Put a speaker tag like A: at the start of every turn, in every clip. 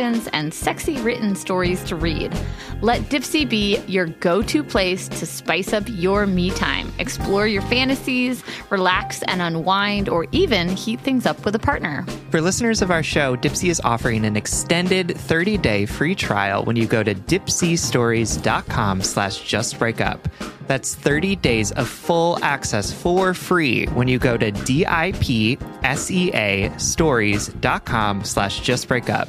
A: and sexy written stories to read. Let Dipsea be your go to place to spice up your me time. Explore your fantasies, relax and unwind, or even heat things up with a partner.
B: For listeners of our show, Dipsea is offering an extended 30-day free trial when you go to dipseastories.com slash justbreakup. That's 30 days of full access for free when you go to D-I-P-S-E-A stories.com slash justbreakup.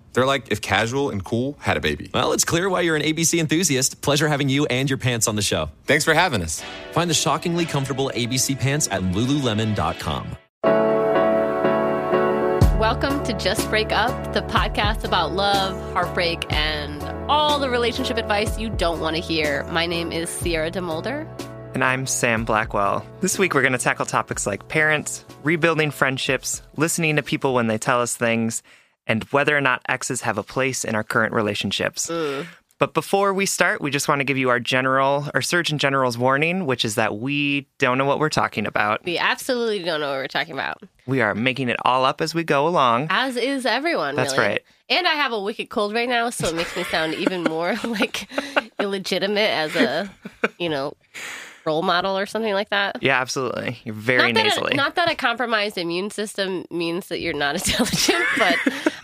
C: They're like if casual and cool had a baby.
D: Well, it's clear why you're an ABC enthusiast. Pleasure having you and your pants on the show.
C: Thanks for having us.
D: Find the shockingly comfortable ABC pants at lululemon.com.
A: Welcome to Just Break Up, the podcast about love, heartbreak, and all the relationship advice you don't want to hear. My name is Sierra DeMulder.
B: And I'm Sam Blackwell. This week we're going to tackle topics like parents, rebuilding friendships, listening to people when they tell us things, and whether or not exes have a place in our current relationships. But before we start, we just want to give you our general, our Surgeon General's warning, which is that we don't know what we're talking about.
E: We absolutely don't know what we're talking about.
B: We are making it all up as we go along.
E: As is everyone.
B: That's
E: really.
B: right.
E: And I have a wicked cold right now, so it makes me sound even more like illegitimate as a, you know, role model or something like that.
B: Yeah, absolutely. You're very
E: not that,
B: nasally.
E: a, not that a compromised immune system means that you're not intelligent, but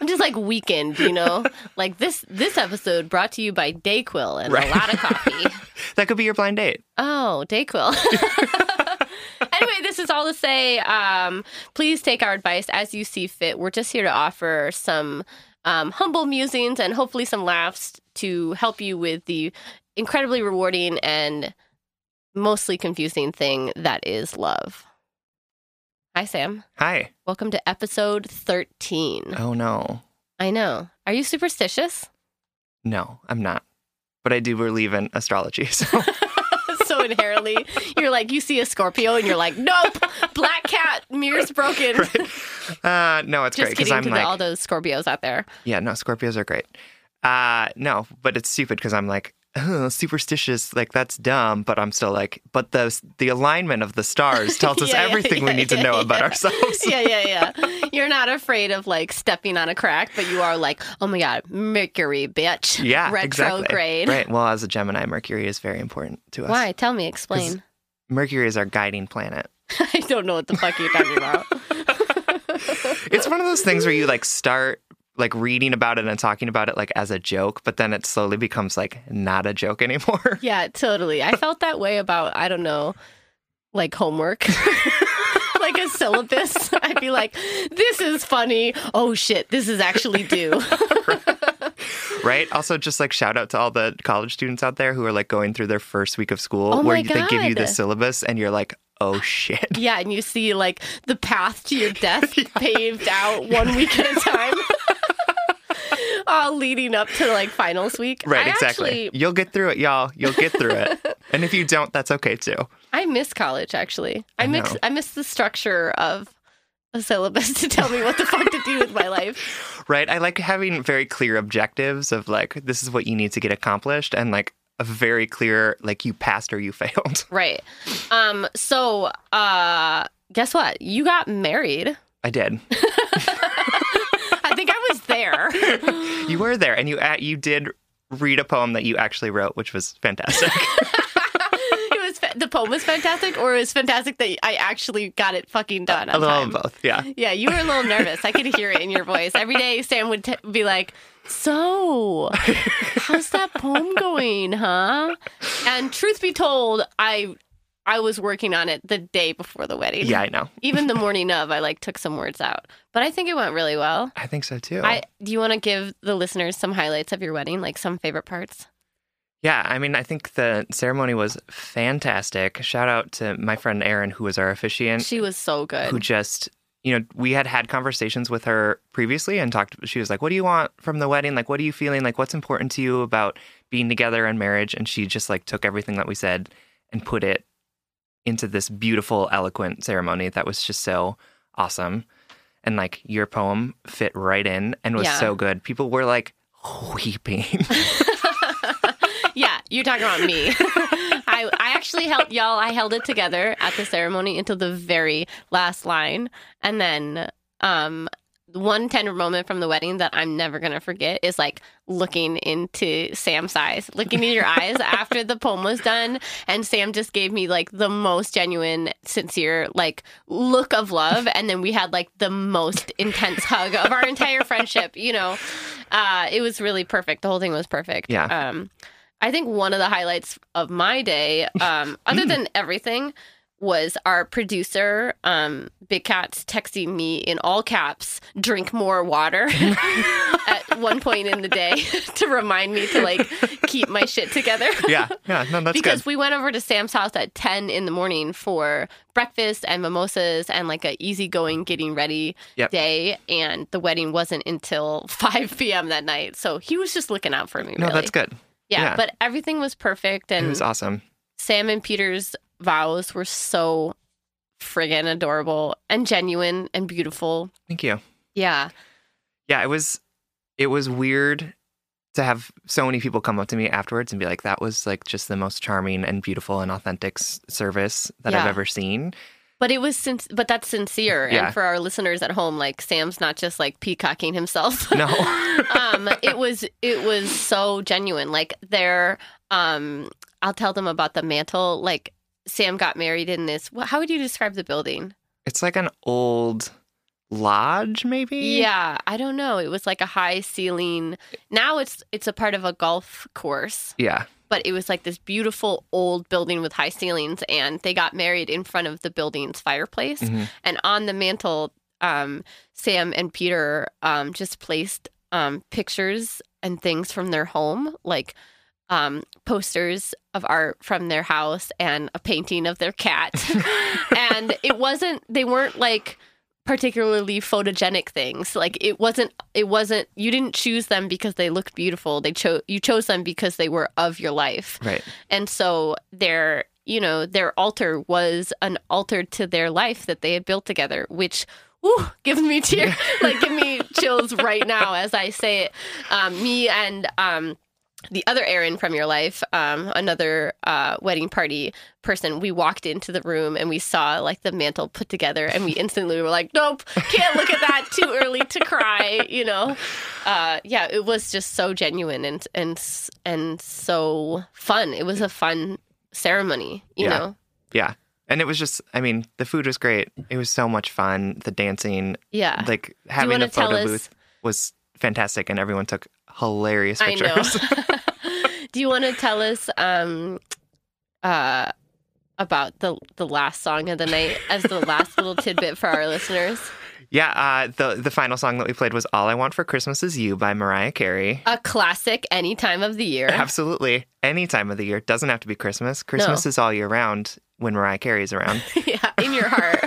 E: I'm just like weakened, you know. Like this this episode brought to you by Dayquil and
B: Right.
E: a lot of coffee.
B: that could be your blind date.
E: Oh, Dayquil. anyway, this is all to say, um, please take our advice as you see fit. We're just here to offer some um, humble musings and hopefully some laughs to help you with the incredibly rewarding and mostly confusing thing that is love. Hi, Sam.
B: Hi.
E: Welcome to episode 13.
B: Oh, no.
E: I know. Are you superstitious?
B: No, I'm not. But I do believe in astrology. So
E: so inherently, you're like, you see a Scorpio and you're like, nope, black cat, mirror's broken.
B: uh, no, it's great
E: Just
B: because
E: kidding
B: I'm
E: to
B: like,
E: all those Scorpios out there.
B: yeah, no, Scorpios are great. Uh, no, but it's stupid because I'm like, "Ugh, superstitious, like that's dumb. But I'm still like, but the the alignment of the stars tells us
E: Yeah, yeah,
B: everything we
E: yeah,
B: need to
E: yeah,
B: know about ourselves.
E: yeah, yeah, yeah. You're not afraid of like stepping on a crack, but you are like, oh my god, Mercury, bitch.
B: Yeah, exactly.
E: retrograde.
B: Right. Well, as a Gemini, Mercury is very important to us.
E: Why? Tell me. Explain.
B: Mercury is our guiding planet.
E: I don't know what the fuck you're talking about.
B: It's one of those things where you like start like reading about it and talking about it like as a joke, but then it slowly becomes like not a joke anymore.
E: yeah, totally. I felt that way about I don't know, like homework. like a syllabus. I'd be like, this is funny. Oh shit, this is actually due.
B: right? Also, just like shout out to all the college students out there who are like going through their first week of school
E: Oh
B: where
E: my
B: they give you the syllabus and you're like, oh shit.
E: Yeah, and you see like the path to your death paved out one week at a time. All leading up to like finals week.
B: Right,
E: I
B: exactly.
E: Actually,
B: You'll get through it, y'all. You'll get through it. and if you don't, that's okay too.
E: I miss college. Actually, I,
B: I
E: miss. I miss the structure of a syllabus to tell me what the fuck to do with my life.
B: Right? I like having very clear objectives of like, this is what you need to get accomplished, and like a very clear, like, you passed or you failed.
E: Right. Um. So, uh, guess what? You got married.
B: I did.
E: I think I was there.
B: You were there, and you uh, you did read a poem that you actually wrote, which was fantastic.
E: it was fa- the poem was fantastic, or it was fantastic that I actually got it fucking done.
B: a little
E: time.
B: of both, yeah.
E: Yeah, you were a little nervous. I could hear it in your voice. Every day, Sam would t- be like, So, how's that poem going, huh? And truth be told, I I was working on it the day before the wedding.
B: Yeah, I know.
E: Even the morning of, I like took some words out. But I think it went really well.
B: I think so too.
E: I do you want to give the listeners some highlights of your wedding, like some favorite parts?
B: Yeah, I mean, I think the ceremony was fantastic. Shout out to my friend Erin, who was our officiant,
E: She was so good.
B: who just, you know, we had had conversations with her previously and talked. She was like, What do you want from the wedding? Like, what are you feeling? Like, what's important to you about being together and marriage? And she just like took everything that we said and put it into this beautiful, eloquent ceremony that was just so awesome. And like, your poem fit right in and was
E: Yeah.
B: so good. People were like, weeping.
E: Yeah, you're talking about me. I I actually helped y'all. I held it together at the ceremony until the very last line, and then um, one tender moment from the wedding that I'm never gonna forget is like looking into Sam's eyes, looking in your eyes after the poem was done, and Sam just gave me like the most genuine, sincere like look of love, and then we had like the most intense hug of our entire friendship. You know, uh, it was really perfect. The whole thing was perfect.
B: Yeah.
E: Um, I think one of the highlights of my day, um, other than everything, was our producer, um, Big Cats, texting me in all caps, drink more water at one point in the day to remind me to like keep my shit together.
B: yeah, yeah, no, that's
E: because
B: good.
E: we went over to Sam's house at 10 in the morning for breakfast and mimosas and like an easygoing getting ready
B: Yep.
E: day. And the wedding wasn't until 5 p.m. that night. So he was just looking out for me.
B: No,
E: really.
B: that's good.
E: Yeah,
B: Yeah.
E: but everything was perfect, and It
B: was awesome.
E: Sam and Peter's vows were so friggin' adorable and genuine and beautiful.
B: Thank you.
E: Yeah,
B: Yeah, it was it was weird to have so many people come up to me afterwards and be like, "That was like just the most charming and beautiful and authentic s- service that I've ever seen."
E: but it was since, but that's sincere.
B: Yeah.
E: And for our listeners at home, like Sam's not just like peacocking himself.
B: No,
E: um, it was it was so genuine. Like there, um, I'll tell them about the mantle. Like Sam got married in this. How would you describe the building?
B: it's like an old lodge, maybe.
E: Yeah, I don't know. It was like a high ceiling. Now it's it's a part of a golf course,
B: yeah,
E: but it was like this beautiful old building with high ceilings and they got married in front of the building's fireplace.
B: Mhm.
E: And on the mantle um Sam and Peter um just placed um pictures and things from their home like um, posters of art from their house and a painting of their cat. and it wasn't, they weren't like particularly photogenic things. Like it wasn't, it wasn't, you didn't choose them because they looked beautiful. They chose, you chose them because they were of your life.
B: right.
E: And so their, you know, their altar was an altar to their life that they had built together, which Ooh, gives me tears, like give me chills right now as I say it. Um, me and um, the other Aaron from your life, um, another uh, wedding party person, we walked into the room and we saw like the mantle put together, and we instantly were like, "Nope, can't look at that. Too early to cry." You know, uh, yeah, it was just so genuine and and and so fun. It was a fun ceremony. You
B: Yeah.
E: know,
B: Yeah. And it was just, I mean, the food was great. It was so much fun. The dancing,
E: yeah.
B: like having a photo booth was fantastic, and everyone took hilarious
E: I know. Do you want to tell us um uh about the the last song of the night as the last little tidbit for our listeners?
B: yeah, uh, the the final song that we played was "All I Want for Christmas Is You" by Mariah Carey.
E: A classic any time of the year.
B: Absolutely, any time of the year doesn't have to be Christmas. Christmas is all year round when Mariah Carey is around.
E: yeah, in your heart.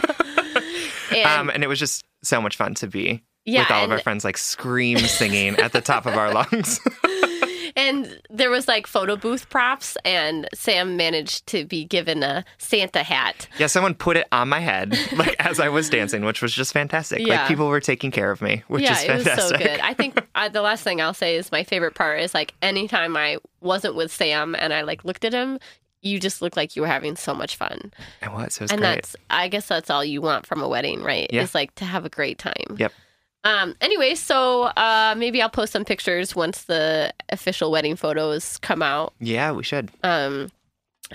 E: and
B: um, and it was just so much fun to be
E: yeah,
B: with all of our friends, like scream singing at the top of our lungs.
E: and there was like photo booth props, and Sam managed to be given a Santa hat.
B: Yeah, someone put it on my head like as I was dancing, which was just fantastic.
E: Yeah.
B: Like people were taking care of me, which
E: yeah,
B: is
E: it was
B: fantastic.
E: so good. I think uh, the last thing I'll say is my favorite part is like anytime I wasn't with Sam and I like looked at him, you just looked like you were having so much fun.
B: It was. It was
E: and
B: great.
E: that's I guess that's all you want from a wedding, right?
B: Yeah.
E: Is like to have a great time.
B: Yep.
E: Um anyway, so uh maybe I'll post some pictures once the official wedding photos come out.
B: Yeah, we should.
E: Um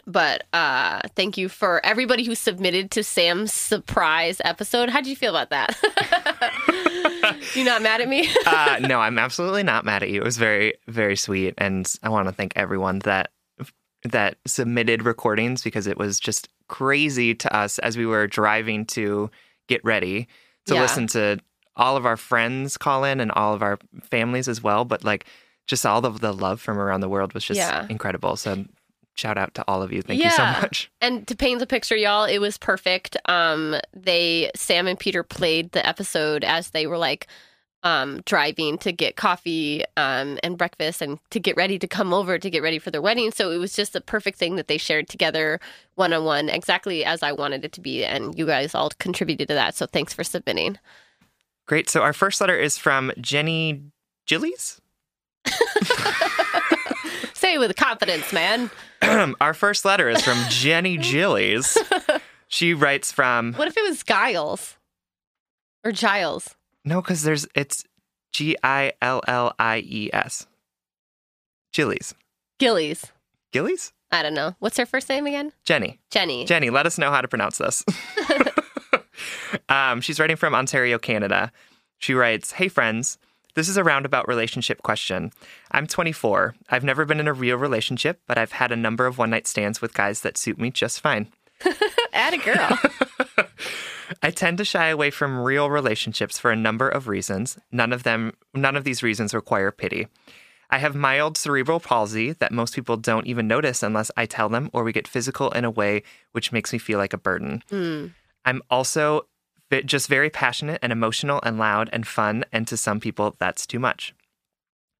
E: but uh thank you for everybody who submitted to Sam's surprise episode. How would you feel about that? you not mad at me?
B: uh, no, I'm absolutely not mad at you. It was very, very sweet, and I want to thank everyone that that submitted recordings because it was just crazy to us as we were driving to get ready to
E: Yeah.
B: listen to all of our friends call in and all of our families as well. But like, just all of the love from around the world was just
E: Yeah.
B: incredible. So shout out to all of you. Thank you so much.
E: And to paint the picture, y'all, it was perfect. Um, they Sam and Peter played the episode as they were like um driving to get coffee um and breakfast and to get ready to come over to get ready for their wedding. So it was just the perfect thing that they shared together one on one, exactly as I wanted it to be. And you guys all contributed to that. So thanks for submitting.
B: Great. So our first letter is from Jenny Gillies.
E: Say it with confidence, man.
B: our first letter is from Jenny Gillies. She writes from
E: What if it was Giles or Giles?
B: no, because there's it's G I L L I E S. Gillies.
E: Gillies.
B: Gillies?
E: I don't know. What's her first name again?
B: Jenny.
E: Jenny.
B: Jenny, let us know how to pronounce this. um, she's writing from Ontario, Canada. She writes, Hey, friends. This is a roundabout relationship question. I'm 24. I've never been in a real relationship, but I've had a number of one night stands with guys that suit me just fine.
E: Add a girl.
B: I tend to shy away from real relationships for a number of reasons. None of them none of these reasons require pity. I have mild cerebral palsy that most people don't even notice unless I tell them or we get physical in a way which makes me feel like a burden. I'm also just very passionate and emotional and loud and fun and to some people that's too much.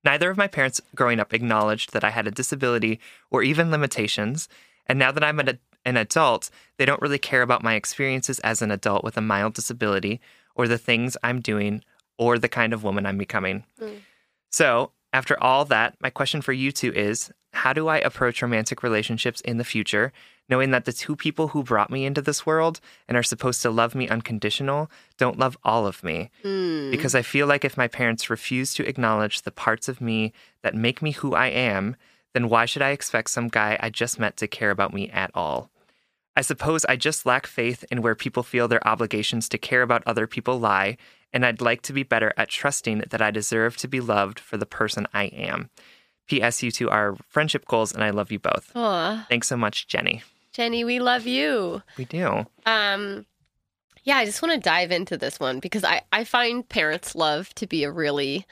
B: Neither of my parents growing up acknowledged that I had a disability or even limitations, and now that I'm an, an adult, they don't really care about my experiences as an adult with a mild disability or the things I'm doing or the kind of woman I'm becoming. Mm. So, after all that, my question for you two is how do I approach romantic relationships in the future, knowing that the two people who brought me into this world and are supposed to love me unconditional don't love all of me? Hmm. Because I feel like if my parents refuse to acknowledge the parts of me that make me who I am, then why should I expect some guy I just met to care about me at all? I suppose I just lack faith in where people feel their obligations to care about other people lie, and I'd like to be better at trusting that I deserve to be loved for the person I am. P.S. You two are friendship goals, and I love you both.
E: Aw,
B: Thanks so much, Jenny.
E: Jenny, we love you.
B: We do.
E: Um, yeah, I just want to dive into this one because I, I find parents' love to be a really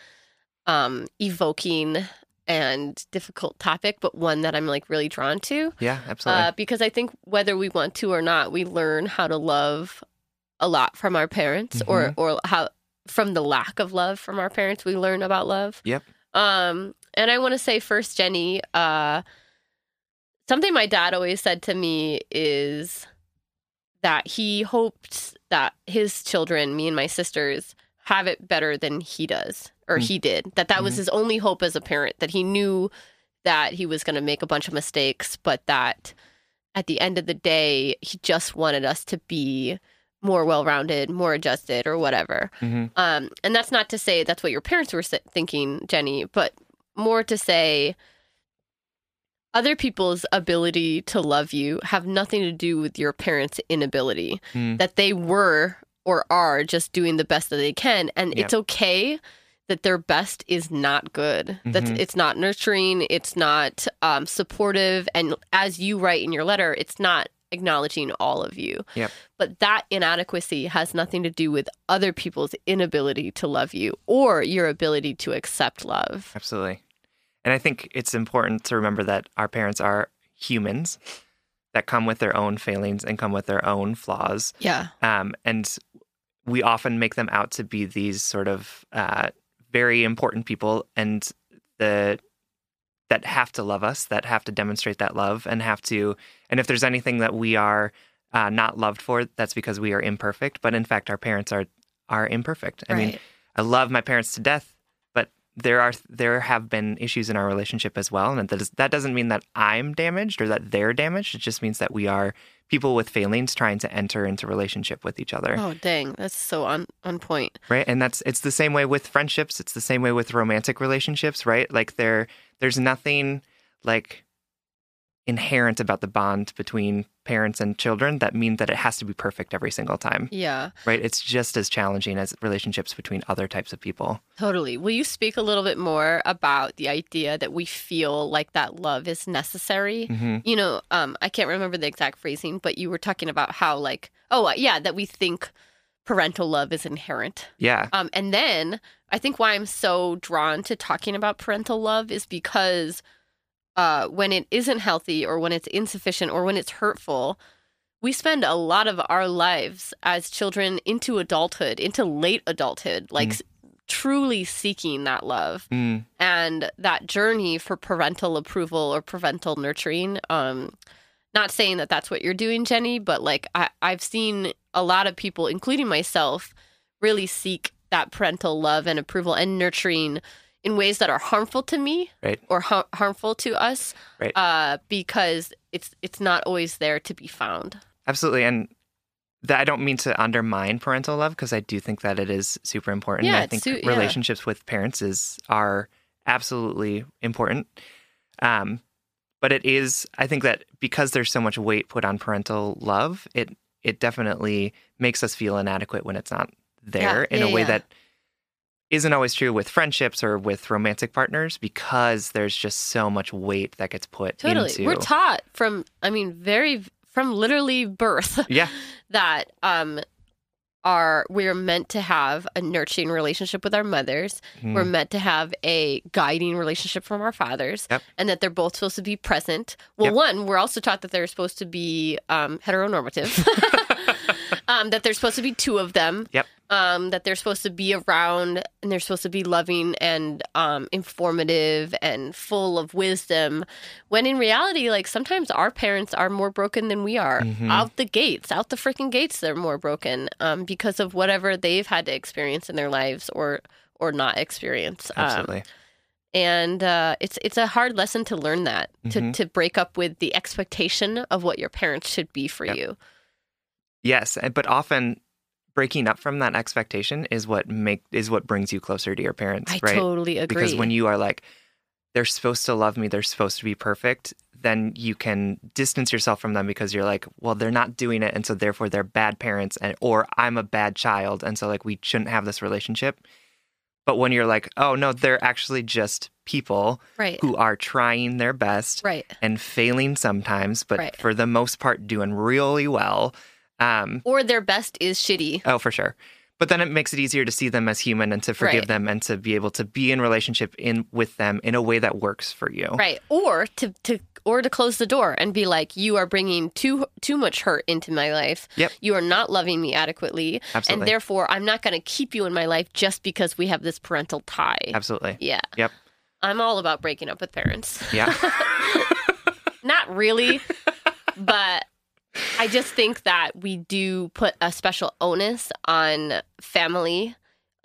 E: um, evoking and difficult topic, but one that I'm like really drawn to.
B: Yeah, absolutely.
E: Uh, because I think whether we want to or not, we learn how to love a lot from our parents, or or how from the lack of love from our parents, we learn about love.
B: yep.
E: Um, and I want to say first, Jenny, uh, something my dad always said to me is that he hoped that his children, me and my sisters, have it better than he does or he did. That that was his only hope as a parent. That he knew that he was going to make a bunch of mistakes, but that at the end of the day, he just wanted us to be more well-rounded, more adjusted, or whatever.
B: hmm
E: Um, and that's not to say that's what your parents were thinking, Jenny, but more to say other people's ability to love you have nothing to do with your parents' inability.
B: Mm.
E: That they were or are just doing the best that they can, and
B: Yeah.
E: it's okay that their best is not good. That's
B: Mhm.
E: it's not nurturing, it's not um, supportive, and as you write in your letter, it's not acknowledging all of you.
B: Yep.
E: But that inadequacy has nothing to do with other people's inability to love you or your ability to accept love.
B: Absolutely. And I think it's important to remember that our parents are humans that come with their own failings and come with their own flaws.
E: Yeah.
B: Um, and we often make them out to be these sort of uh, very important people. And the that have to love us, that have to demonstrate that love, and have to. And if there's anything that we are uh, not loved for, that's because we are imperfect. But in fact, our parents are are imperfect. I mean, I love my parents to death, there are there have been issues in our relationship as well, and that is, that doesn't mean that I'm damaged or that they're damaged. It just means that we are people with failings trying to enter into relationship with each other,
E: Oh dang, that's so on on point.
B: right? And that's it's the same way with friendships. It's the same way with romantic relationships, right? Like there there's nothing like inherent about the bond between parents and children that mean that it has to be perfect every single time,
E: Yeah,
B: right? It's just as challenging as relationships between other types of people.
E: totally. Will you speak a little bit more about the idea that we feel like that love is necessary?
B: hmm
E: You know, um, I can't remember the exact phrasing, but you were talking about how, like, oh yeah, that we think parental love is inherent.
B: Yeah.
E: Um, and then I think why I'm so drawn to talking about parental love is because uh, when it isn't healthy or when it's insufficient or when it's hurtful, we spend a lot of our lives as children into adulthood, into late adulthood, like s- truly seeking that love
B: Mm.
E: and that journey for parental approval or parental nurturing um not saying that that's what you're doing jenny but like I, i've seen a lot of people including myself really seek that parental love and approval and nurturing in ways that are harmful to me
B: Right.
E: or har- harmful to us
B: Right.
E: uh because it's it's not always there to be found
B: Absolutely. And that I don't mean to undermine parental love because I do think that it is super important.
E: Yeah,
B: I think
E: su- yeah.
B: relationships with parents is are absolutely important. Um, but it is I think that because there's so much weight put on parental love, it it definitely makes us feel inadequate when it's not there
E: Yeah,
B: in a way
E: yeah.
B: that isn't always true with friendships or with romantic partners because there's just so much weight that gets put into
E: totally
B: into
E: we're taught from i mean very from literally birth
B: yeah
E: that um are we're meant to have a nurturing relationship with our mothers.
B: Mm.
E: We're meant to have a guiding relationship from our fathers,
B: Yep.
E: and that they're both supposed to be present. Well,
B: Yep.
E: one, we're also taught that they're supposed to be um, heteronormative, um, that there's supposed to be two of them,
B: Yep.
E: um, that they're supposed to be around, and they're supposed to be loving and um, informative and full of wisdom. When in reality, like sometimes our parents are more broken than we are.
B: Mhm.
E: Out the gates, out the freaking gates, they're more broken um, because of whatever they've had to experience in their lives or or not experience. Um,
B: absolutely
E: and uh, it's it's a hard lesson to learn that to
B: Mhm.
E: to break up with the expectation of what your parents should be for
B: Yep.
E: you.
B: Yes, eh, but often breaking up from that expectation is what make is what brings you closer to your parents,
E: I
B: right?
E: totally agree.
B: Because when you are like they're supposed to love me, they're supposed to be perfect, then you can distance yourself from them because you're like, well, they're not doing it and so therefore they're bad parents and or I'm a bad child and so like we shouldn't have this relationship. But when you're like, oh no, they're actually just people
E: right,
B: who are trying their best
E: right,
B: and failing sometimes, but
E: Right.
B: for the most part doing really well. Um,
E: or their best is shitty.
B: Oh, for sure. But then it makes it easier to see them as human and to forgive
E: Right.
B: them and to be able to be in relationship in with them in a way that works for you.
E: Right. Or to to or to close the door and be like, you are bringing too too much hurt into my life.
B: Yep.
E: You are not loving me adequately,
B: Absolutely.
E: and therefore I'm not going to keep you in my life just because we have this parental tie.
B: Absolutely.
E: Yeah.
B: Yep.
E: I'm all about breaking up with parents.
B: Yeah.
E: not really, but I just think that we do put a special onus on family.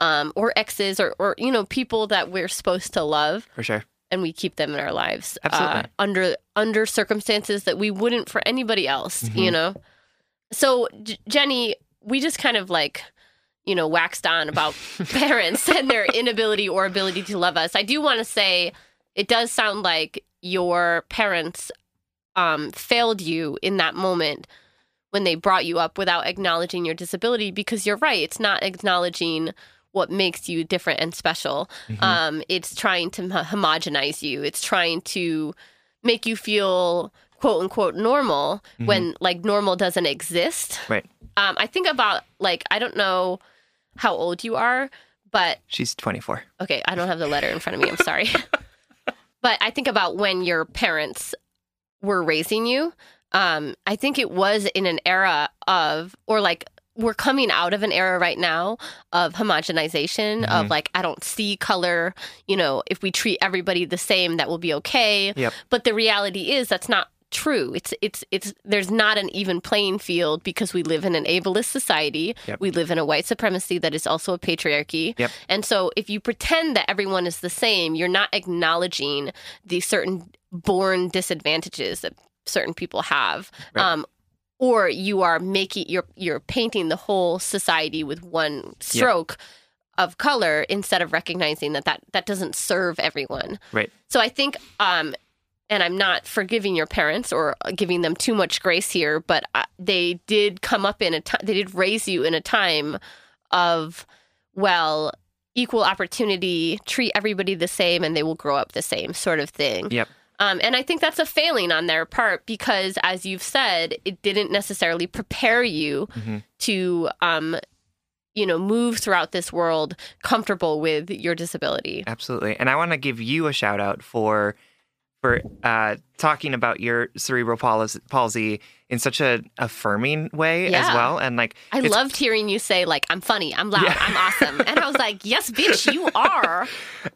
E: Um, or exes or, or you know people that we're supposed to love
B: for sure.
E: and we keep them in our lives uh,
B: Absolutely.
E: under under circumstances that we wouldn't for anybody else
B: Mm-hmm.
E: you know so J- jenny we just kind of like you know waxed on about parents and their inability or ability to love us i do want to say it does sound like your parents um, failed you in that moment when they brought you up without acknowledging your disability because you're right it's not acknowledging what makes you different and special
B: Mhm.
E: um, it's trying to homogenize you. It's trying to make you feel quote unquote normal when like normal doesn't exist.
B: Right.
E: Um, I think about like I don't know how old you are, but
B: She's 24.
E: okay, I don't have the letter in front of me. I'm sorry, but I think about when your parents were raising you. Um, I think it was in an era of or like we're coming out of an era right now of homogenization
B: Mm-hmm.
E: of like I don't see color, you know, if we treat everybody the same that will be okay.
B: Yep.
E: But the reality is that's not true. It's it's it's there's not an even playing field because we live in an ableist society.
B: Yep.
E: We live in a white supremacy that is also a patriarchy.
B: Yep.
E: And so if you pretend that everyone is the same, you're not acknowledging the certain born disadvantages that certain people have.
B: Right.
E: Um or you are making you're you're painting the whole society with one stroke of color instead of recognizing that, that that doesn't serve everyone.
B: Right.
E: So I think, um, and I'm not forgiving your parents or giving them too much grace here, but uh, they did come up in a time, they did raise you in a time of, well, equal opportunity, treat everybody the same, and they will grow up the same sort of thing.
B: Yep.
E: Um, and I think that's a failing on their part because, as you've said, it didn't necessarily prepare you
B: Mhm.
E: to, um, you know, move throughout this world comfortable with your disability.
B: Absolutely. And I want to give you a shout out for for uh, talking about your cerebral palsy, in such a affirming way as well. And like,
E: I loved hearing you say, like, I'm funny, I'm loud,
B: Yeah.
E: I'm awesome. And I was like, yes, bitch, you are.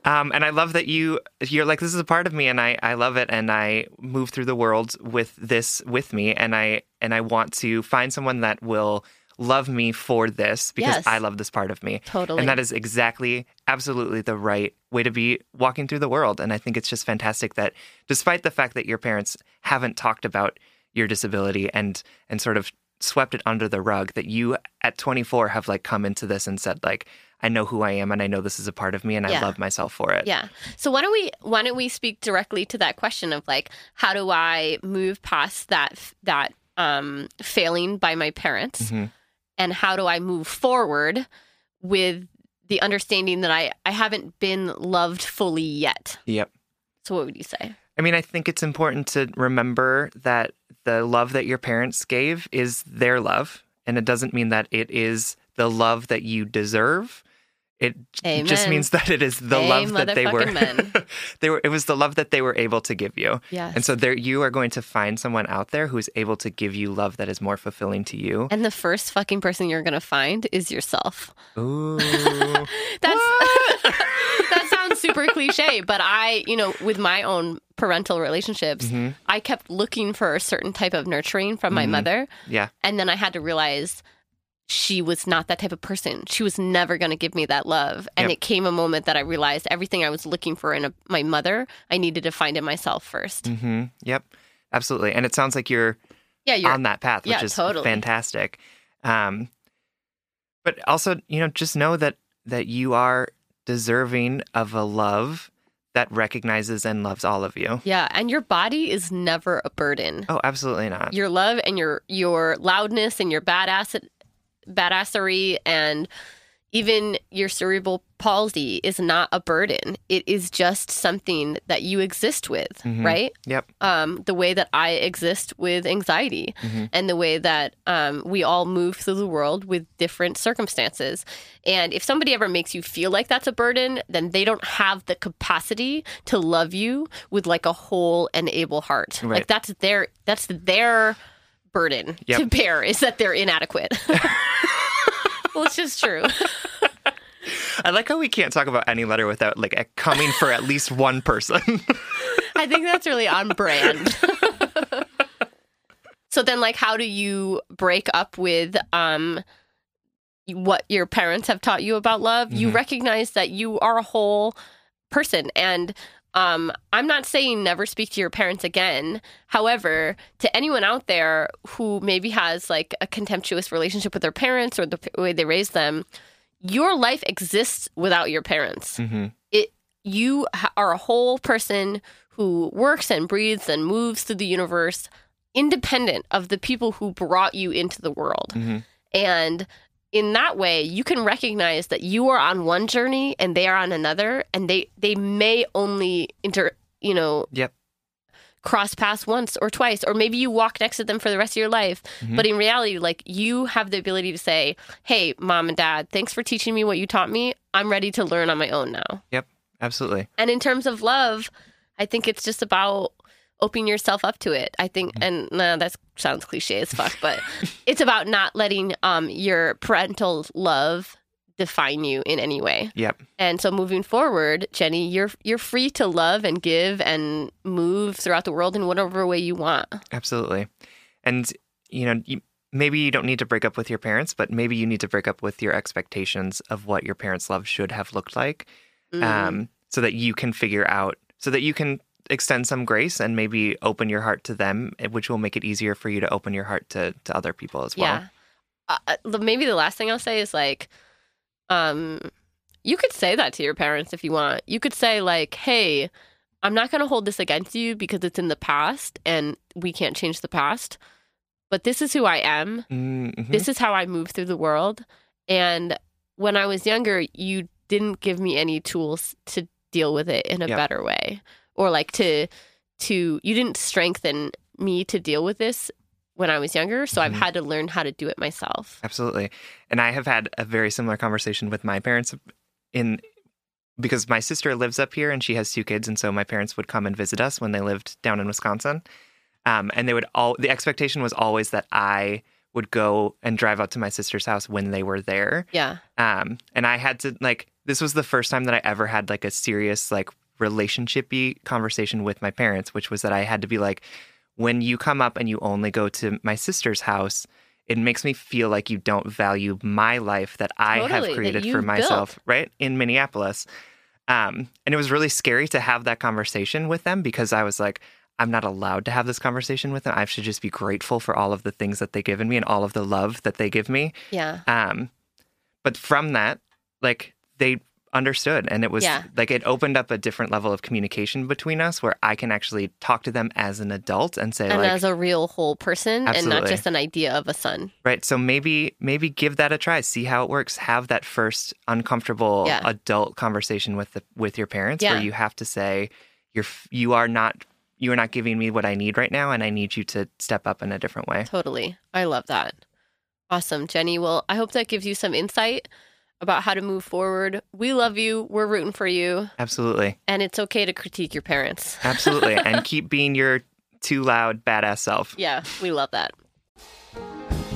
B: Um, and I love that you you're like this is a part of me, and I I love it, and I move through the world with this with me, and I and I want to find someone that will love me for this because
E: Yes.
B: I love this part of me.
E: Totally.
B: And that is exactly, absolutely the right way to be walking through the world. And I think it's just fantastic that despite the fact that your parents haven't talked about your disability and and sort of swept it under the rug, that you at 24 have like come into this and said like, I know who I am and I know this is a part of me and I love myself for it.
E: Yeah. So why don't we why don't we speak directly to that question of like how do I move past that that um failing by my parents
B: Mhm.
E: And how do I move forward with the understanding that I I haven't been loved fully yet.
B: Yep.
E: So what would you say?
B: I mean, I think it's important to remember that the love that your parents gave is their love. And it doesn't mean that it is the love that you deserve. It just means that it is the love that they were, they were. It was the love that they were able to give you.
E: Yes.
B: And so there, you are going to find someone out there who is able to give you love that is more fulfilling to you.
E: And the first fucking person you're gonna find is yourself.
B: Ooh,
E: That's that sounds super cliche, but I, you know, with my own parental relationships,
B: Mm-hmm.
E: I kept looking for a certain type of nurturing from my mother,
B: yeah,
E: and then I had to realize she was not that type of person. She was never going to give me that love, and
B: Yep.
E: it came a moment that I realized everything I was looking for in a, my mother, I needed to find in myself 1st
B: hmm yep, absolutely. And it sounds like you're
E: Yeah, you're
B: on that path, which
E: Yeah,
B: is
E: totally.
B: fantastic. Um, but also, you know, just know that that you are deserving of a love that recognizes and loves all of you.
E: yeah, and your body is never a burden.
B: Oh, absolutely not.
E: your love and your your loudness and your badass badassery and even your cerebral palsy is not a burden. It is just something that you exist with,
B: Mhm.
E: right?
B: Yep.
E: Um, the way that I exist with anxiety
B: Mhm.
E: and the way that um, we all move through the world with different circumstances. And if somebody ever makes you feel like that's a burden, then they don't have the capacity to love you with like a whole and able heart.
B: Right.
E: Like that's their that's their burden
B: Yep.
E: to bear is that they're inadequate. well, it's just true.
B: I like how we can't talk about any letter without like a- coming for at least one person.
E: I think that's really on brand. so then like how do you break up with um what your parents have taught you about love? You
B: Mhm.
E: recognize that you are a whole person and um, I'm not saying never speak to your parents again. However, to anyone out there who maybe has like a contemptuous relationship with their parents or the way they raised them, your life exists without your parents.
B: Hmm
E: it you are a whole person who works and breathes and moves through the universe independent of the people who brought you into the world.
B: Hmm
E: and in that way you can recognize that you are on one journey and they are on another and they they may only inter you know
B: Yep.
E: cross paths once or twice or maybe you walk next to them for the rest of your life
B: Mhm.
E: but in reality like you have the ability to say hey mom and dad thanks for teaching me what you taught me i'm ready to learn on my own now Yep,
B: Absolutely.
E: and in terms of love, I think it's just about open yourself up to it. I think, and nah, that sounds cliche as fuck, but it's about not letting um your parental love define you in any way.
B: Yep.
E: And so moving forward, Jenny, you're you're free to love and give and move throughout the world in whatever way you want.
B: Absolutely. And, you know, you, maybe you don't need to break up with your parents, but maybe you need to break up with your expectations of what your parents' love should have looked like
E: Mm.
B: um, so that you can figure out, so that you can extend some grace and maybe open your heart to them, eh, which will make it easier for you to open your heart to, to other people as well.
E: Yeah. Uh, uh, maybe the last thing I'll say is like, um, you could say that to your parents if you want. You could say like, "Hey, I'm not going to hold this against you because it's in the past and we can't change the past, but this is who I am.
B: Mhm.
E: This is how I move through the world. And when I was younger, you didn't give me any tools to deal with it in a
B: Yep.
E: better way, or like to to you didn't strengthen me to deal with this when I was younger. So I've
B: Mhm.
E: had to learn how to do it myself.
B: Absolutely. And I have had a very similar conversation with my parents in because my sister lives up here and she has two kids and so my parents would come and visit us when they lived down in Wisconsin. Um, and they would all the expectation was always that I would go and drive out to my sister's house when they were there.
E: Yeah.
B: Um, and I had to like this was the first time that I ever had like a serious like relationshipy conversation with my parents, which was that I had to be like, when you come up and you only go to my sister's house, it makes me feel like you don't value my life that I
E: Totally,
B: have created for
E: built.
B: myself, right? In Minneapolis. Um, and it was really scary to have that conversation with them because I was like, I'm not allowed to have this conversation with them. I should just be grateful for all of the things that they've given me and all of the love that they give me.
E: Yeah.
B: Um, but from that, like they understood, and it was
E: Yeah.
B: like it opened up a different level of communication between us, where I can actually talk to them as an adult and say,
E: And
B: like,
E: as a real whole person and not just an idea of a son.
B: right. So maybe maybe give that a try, see how it works. Have that first uncomfortable
E: Yeah.
B: adult conversation with the with your parents,
E: Yeah.
B: where you have to say, you're you are not you are not giving me what I need right now, and I need you to step up in a different way.
E: Totally. I love that. Awesome, Jenny. Well, I hope that gives you some insight about how to move forward. We love you. We're rooting for you.
B: Absolutely,
E: And it's okay to critique your parents.
B: absolutely, and keep being your too loud badass self.
E: Yeah, we love that.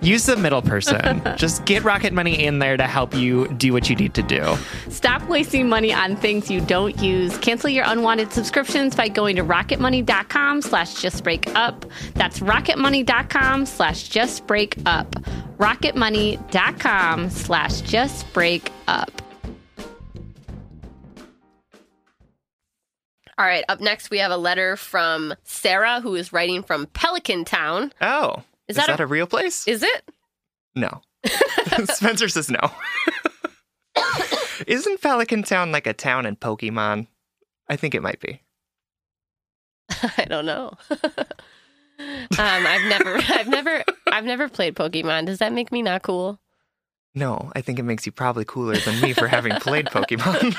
B: use the middle person. just get Rocket Money in there to help you do what you need to do.
A: Stop wasting money on things you don't use. Cancel your unwanted subscriptions by going to rocketmoney.com slash justbreakup. That's rocketmoney.com slash justbreakup. rocketmoney.com slash justbreakup.
E: All right, up next we have a letter from Sarah who is writing from Pelican Town.
B: Oh.
E: Is
B: Is,
E: that
B: that,
E: a-
B: a, real place?
E: Is it?
B: no. Spencer says no. Isn't Pelican Town like a town in Pokemon? I think it might be.
E: I don't know. um, I've never, I've never, I've never played Pokemon. Does that make me not cool?
B: No, I think it makes you probably cooler than me for having played Pokemon.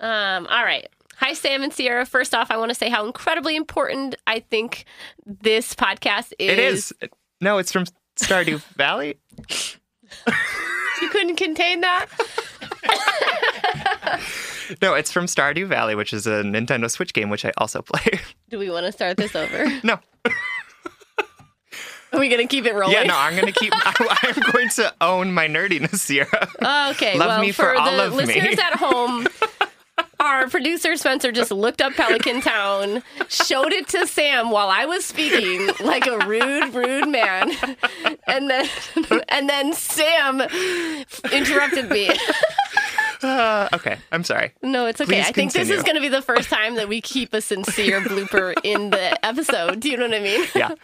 E: Um, all right. Hi, Sam and Sierra. First off, I want to say how incredibly important I think this podcast is.
B: it is. No, it's from Stardew Valley.
E: You couldn't contain that.
B: No, it's from Stardew Valley, which is a Nintendo Switch game, which I also play.
E: Do we want to start this over?
B: no.
E: Are we gonna keep it rolling?
B: Yeah, no, I'm going to keep, I, I'm going to own my nerdiness, Sierra.
E: Okay.
B: Love
E: well,
B: me for
E: the
B: all of me.
E: listeners at home, our producer Spencer just looked up Pelican Town, showed it to Sam while I was speaking, like a rude, rude man, and then and then Sam interrupted me.
B: Uh, okay, I'm sorry.
E: No, it's okay.
B: Please
E: I think this is going to be the first time that we keep a sincere blooper in the episode. Do you know what I mean?
B: Yeah.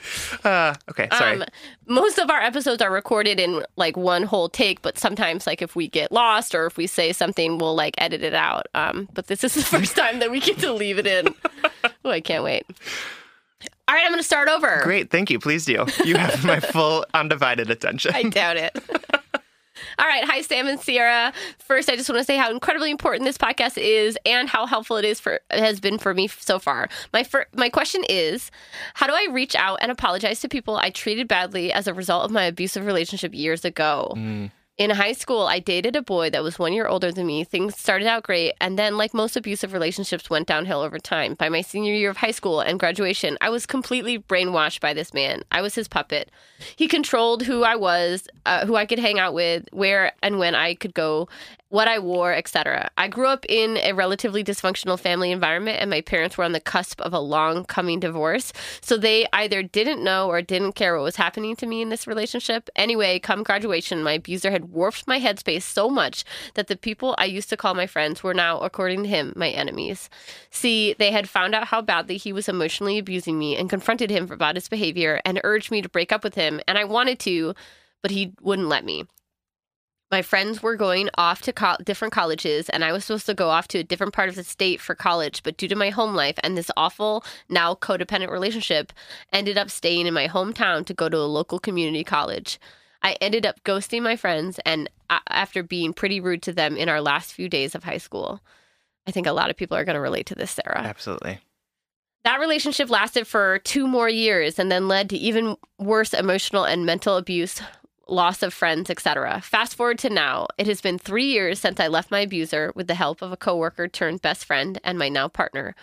B: Uh, okay, sorry.
E: Um, most of our episodes are recorded in like one whole take, but sometimes, like if we get lost or if we say something, we'll like edit it out. Um, but this is the first time that we get to leave it in. Oh, I can't wait. All right, I'm going to start over.
B: Great, thank you. Please do. You have my full undivided attention.
E: I doubt it. All right. Hi, Sam and Sierra. First, I just want to say how incredibly important this podcast is and how helpful it is for it has been for me so far. My fir- my question is, how do I reach out and apologize to people I treated badly as a result of my abusive relationship years ago? Mm. In high school, I dated a boy that was one year older than me. Things started out great, and then, like most abusive relationships, went downhill over time. By my senior year of high school and graduation, I was completely brainwashed by this man. I was his puppet. He controlled who I was, uh, who I could hang out with, where and when I could go, what I wore, etc. I grew up in a relatively dysfunctional family environment, and my parents were on the cusp of a long coming divorce. So they either didn't know or didn't care what was happening to me in this relationship. Anyway, come graduation, my abuser had warped my headspace so much that the people I used to call my friends were now, according to him, my enemies. See, they had found out how badly he was emotionally abusing me and confronted him about his behavior and urged me to break up with him. And I wanted to, but he wouldn't let me my friends were going off to co- different colleges and i was supposed to go off to a different part of the state for college but due to my home life and this awful now codependent relationship ended up staying in my hometown to go to a local community college. I ended up ghosting my friends and a after being pretty rude to them in our last few days of high school. I think a lot of people are going to relate to this sarah.
B: Absolutely.
E: that relationship lasted for two more years and then led to even worse emotional and mental abuse, loss of friends, etc. Fast forward to now. It has been three years since I left my abuser with the help of a coworker turned best friend and my now partner.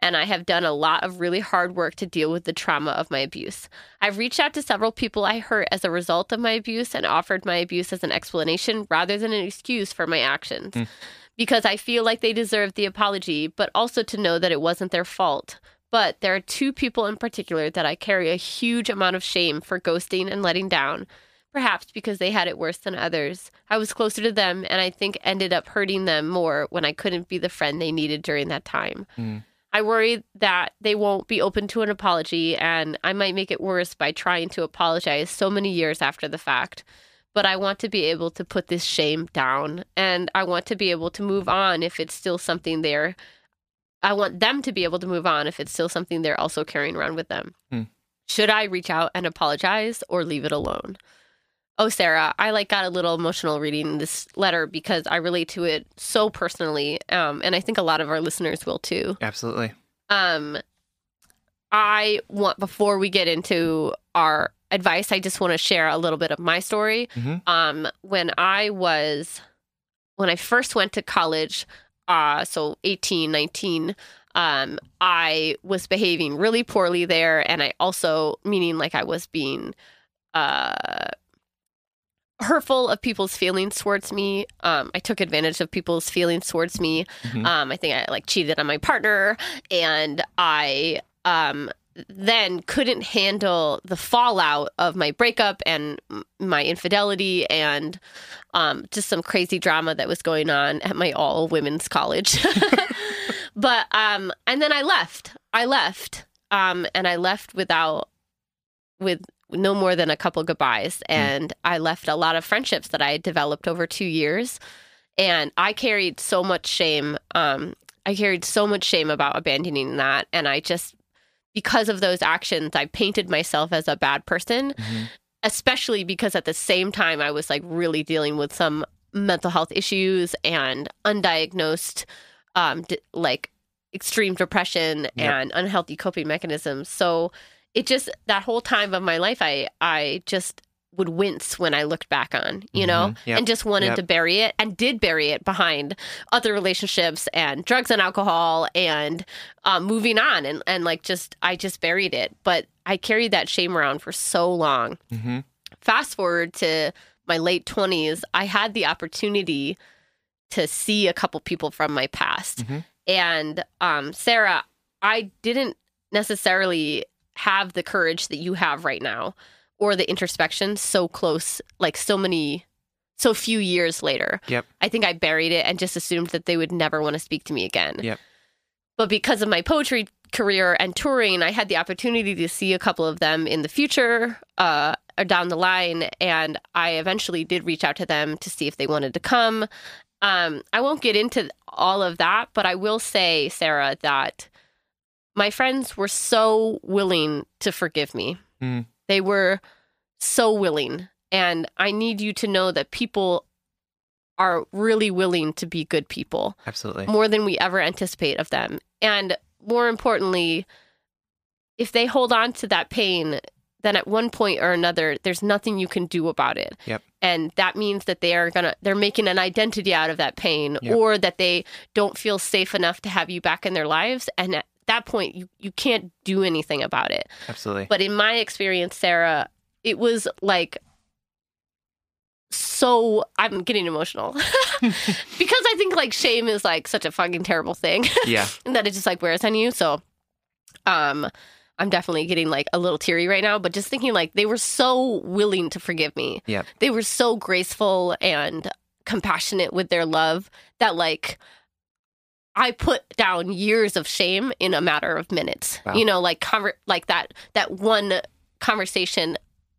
E: And I have done a lot of really hard work to deal with the trauma of my abuse. I've reached out to several people I hurt as a result of my abuse and offered my abuse as an explanation rather than an excuse for my actions. Hmm. Because I feel like they deserve the apology, but also to know that it wasn't their fault. But there are two people in particular that I carry a huge amount of shame for ghosting and letting down, perhaps because they had it worse than others. I was closer to them and I think ended up hurting them more when I couldn't be the friend they needed during that time. I worry that they won't be open to an apology and I might make it worse by trying to apologize so many years after the fact. But I want to be able to put this shame down and I want to be able to move on if it's still something there. I want them to be able to move on if it's still something they're also carrying around with them.
B: Hmm.
E: Should I reach out and apologize or leave it alone? Oh, Sarah, I like got a little emotional reading this letter because I relate to it so personally, um, and I think a lot of our listeners will too.
B: Absolutely.
E: Um, I want before we get into our advice, I just want to share a little bit of my story.
B: Mhm.
E: Um, when I was when I first went to college, uh, so 18, 19, um, I was behaving really poorly there, and I also meaning like I was being uh hurtful of people's feelings towards me. Um, I took advantage of people's feelings towards me.
B: Mhm.
E: Um, I think I like cheated on my partner, and I um, then couldn't handle the fallout of my breakup and my infidelity and um, just some crazy drama that was going on at my all women's college. but um, and then I left. I left, um, and I left without with no more than a couple goodbyes. And I left a lot of friendships that I had developed over two years. And I carried so much shame. Um, I carried so much shame about abandoning that. And I just, because of those actions, I painted myself as a bad person,
B: Mhm.
E: especially because at the same time, I was like really dealing with some mental health issues and undiagnosed, um, d- like extreme depression
B: Yep.
E: and unhealthy coping mechanisms. So, it just that whole time of my life i i just would wince when i looked back on you know
B: Mhm. Yep.
E: and just wanted
B: Yep.
E: to bury it and did bury it behind other relationships and drugs and alcohol and um, moving on and and like just i just buried it but i carried that shame around for so long
B: Mhm.
E: fast forward to my late 20s i had the opportunity to see a couple people from my past
B: Mhm.
E: and um, sarah i didn't necessarily have the courage that you have right now or the introspection so close like so many so few years later
B: Yep.
E: i think i buried it and just assumed that they would never want to speak to me again
B: Yep.
E: but because of my poetry career and touring i had the opportunity to see a couple of them in the future uh, or down the line and i eventually did reach out to them to see if they wanted to come um, i won't get into all of that but i will say sarah that my friends were so willing to forgive me
B: Mm.
E: they were so willing and i need you to know that people are really willing to be good people
B: Absolutely.
E: more than we ever anticipate of them. And more importantly, if they hold on to that pain, then at one point or another, there's nothing you can do about it.
B: Yep.
E: And that means that they are gonna they're making an identity out of that pain,
B: Yep.
E: or that they don't feel safe enough to have you back in their lives. And that point, you you can't do anything about it.
B: Absolutely.
E: But in my experience, Sarah, it was like so I'm getting emotional because I think like shame is like such a fucking terrible thing
B: yeah.
E: and that it just like wears on you. So, um, I'm definitely getting like a little teary right now, but just thinking like they were so willing to forgive me.
B: Yeah.
E: They were so graceful and compassionate with their love that like I put down years of shame in a matter of minutes.
B: Wow.
E: You know, like conver- like that that one conversation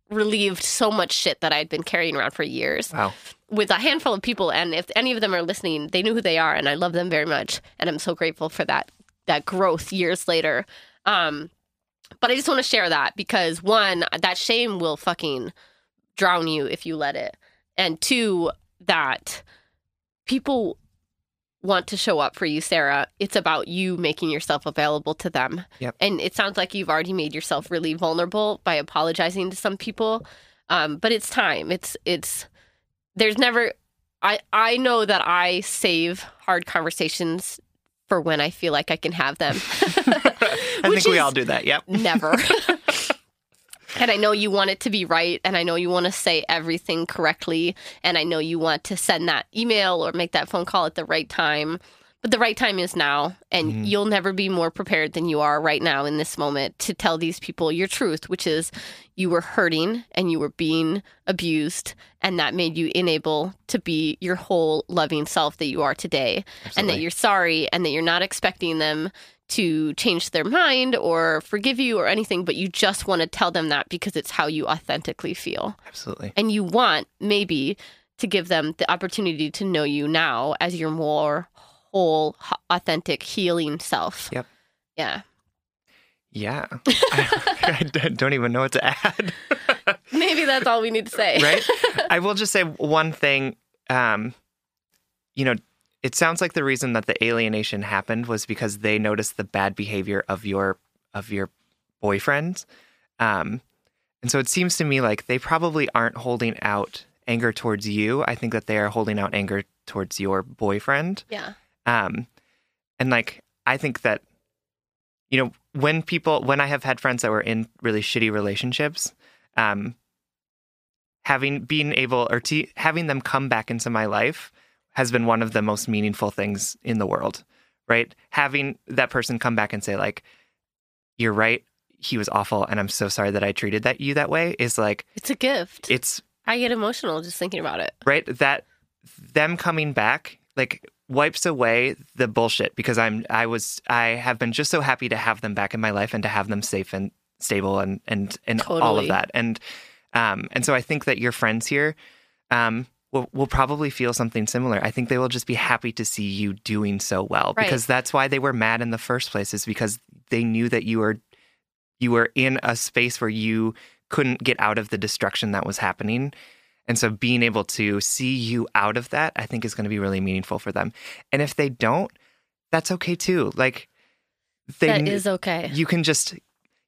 E: relieved so much shit that I'd been carrying around for years
B: Wow.
E: with a handful of people and if any of them are listening they know who they are and i love them very much and i'm so grateful for that that growth years later um but i just want to share that because one that shame will fucking drown you if you let it and two that people want to show up for you sarah it's about you making yourself available to them
B: Yep.
E: and it sounds like you've already made yourself really vulnerable by apologizing to some people um, but it's time it's it's there's never i i know that i save hard conversations for when i feel like i can have them
B: I think we
E: is
B: all do that. Yep.
E: never and i know you want it to be right and i know you want to say everything correctly and i know you want to send that email or make that phone call at the right time. But the right time is now and
B: Mhm.
E: you'll never be more prepared than you are right now in this moment to tell these people your truth which is you were hurting and you were being abused and that made you unable to be your whole loving self that you are today. And that you're sorry and that you're not expecting them to change their mind or forgive you or anything, but you just want to tell them that because it's how you authentically feel.
B: Absolutely.
E: And you want maybe to give them the opportunity to know you now as your more whole, authentic, healing self.
B: Yep.
E: Yeah.
B: Yeah. I, I don't even know what to add.
E: Maybe that's all we need to say.
B: right? I will just say one thing. Um, you know, it sounds like the reason that the alienation happened was because they noticed the bad behavior of your of your boyfriend. Um, and so it seems to me like they probably aren't holding out anger towards you. I think that they are holding out anger towards your boyfriend.
E: Yeah.
B: Um, and like, I think that, you know, when people, when I have had friends that were in really shitty relationships, um, having being able or to, having them come back into my life has been one of the most meaningful things in the world, right? Having that person come back and say like, "You're right, he was awful, and I'm so sorry that I treated that you that way," is like
E: It's a gift.
B: it's
E: I get emotional just thinking about it.
B: right that them coming back like wipes away the bullshit because i'm i was i have been just so happy to have them back in my life and to have them safe and stable and and and all of that and um and so i think that your friends here um will, will probably feel something similar i think they will just be happy to see you doing so well
E: Right.
B: because that's why they were mad in the first place is because they knew that you were you were in a space where you couldn't get out of the destruction that was happening. And so being able to see you out of that, I think is going to be really meaningful for them. And if they don't, that's okay too. Like they
E: that is okay.
B: you can just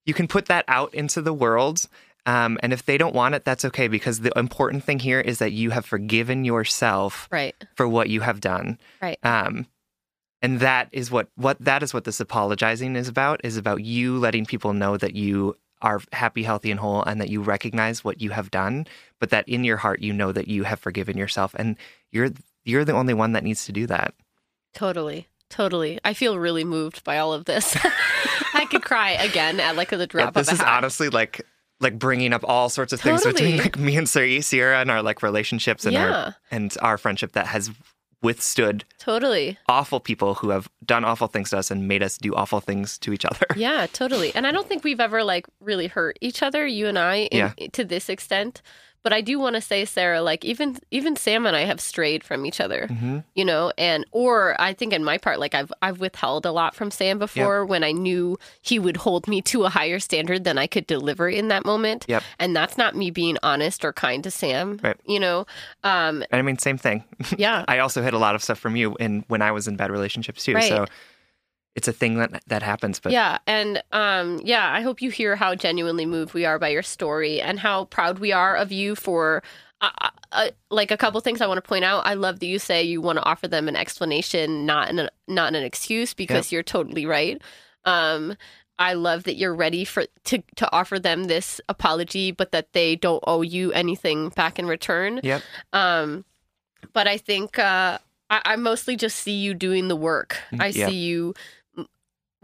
B: you can put that out into the world. Um, and if they don't want it, that's okay because the important thing here is that you have forgiven yourself
E: right.
B: for what you have done.
E: Right.
B: Um, and that is what what that is what this apologizing is about is about you letting people know that you are happy, healthy, and whole, and that you recognize what you have done, but that in your heart you know that you have forgiven yourself, and you're you're the only one that needs to do that.
E: Totally. Totally. I feel really moved by all of this. I could cry again at like the drop
B: this
E: of a
B: is
E: hat.
B: honestly like like bringing up all sorts of things between like me and Sierra Sierra and our like relationships and
E: Yeah.
B: our and our friendship that has withstood
E: Totally.
B: awful people who have done awful things to us and made us do awful things to each other.
E: Yeah, totally. And I don't think we've ever like really hurt each other, you and I, in, to this extent. But I do want to say, Sarah, like even even Sam and I have strayed from each other,
B: Mhm.
E: you know, and or I think in my part, like I've I've withheld a lot from Sam before when I knew he would hold me to a higher standard than I could deliver in that moment.
B: Yep.
E: And that's not me being honest or kind to Sam.
B: Right.
E: You know, um,
B: And I mean, same thing.
E: yeah,
B: I also hid a lot of stuff from you in when I was in bad relationships too.
E: Right.
B: So it's a thing that that happens. But
E: yeah, and um, yeah, I hope you hear how genuinely moved we are by your story and how proud we are of you for. Uh, uh, uh, like a couple things I want to point out. I love that you say you want to offer them an explanation, not an not an excuse, because you're totally right. Um, I love that you're ready for to to offer them this apology, but that they don't owe you anything back in return.
B: Yep.
E: Um, but I think uh, I, I mostly just see you doing the work. I
B: Yeah.
E: see you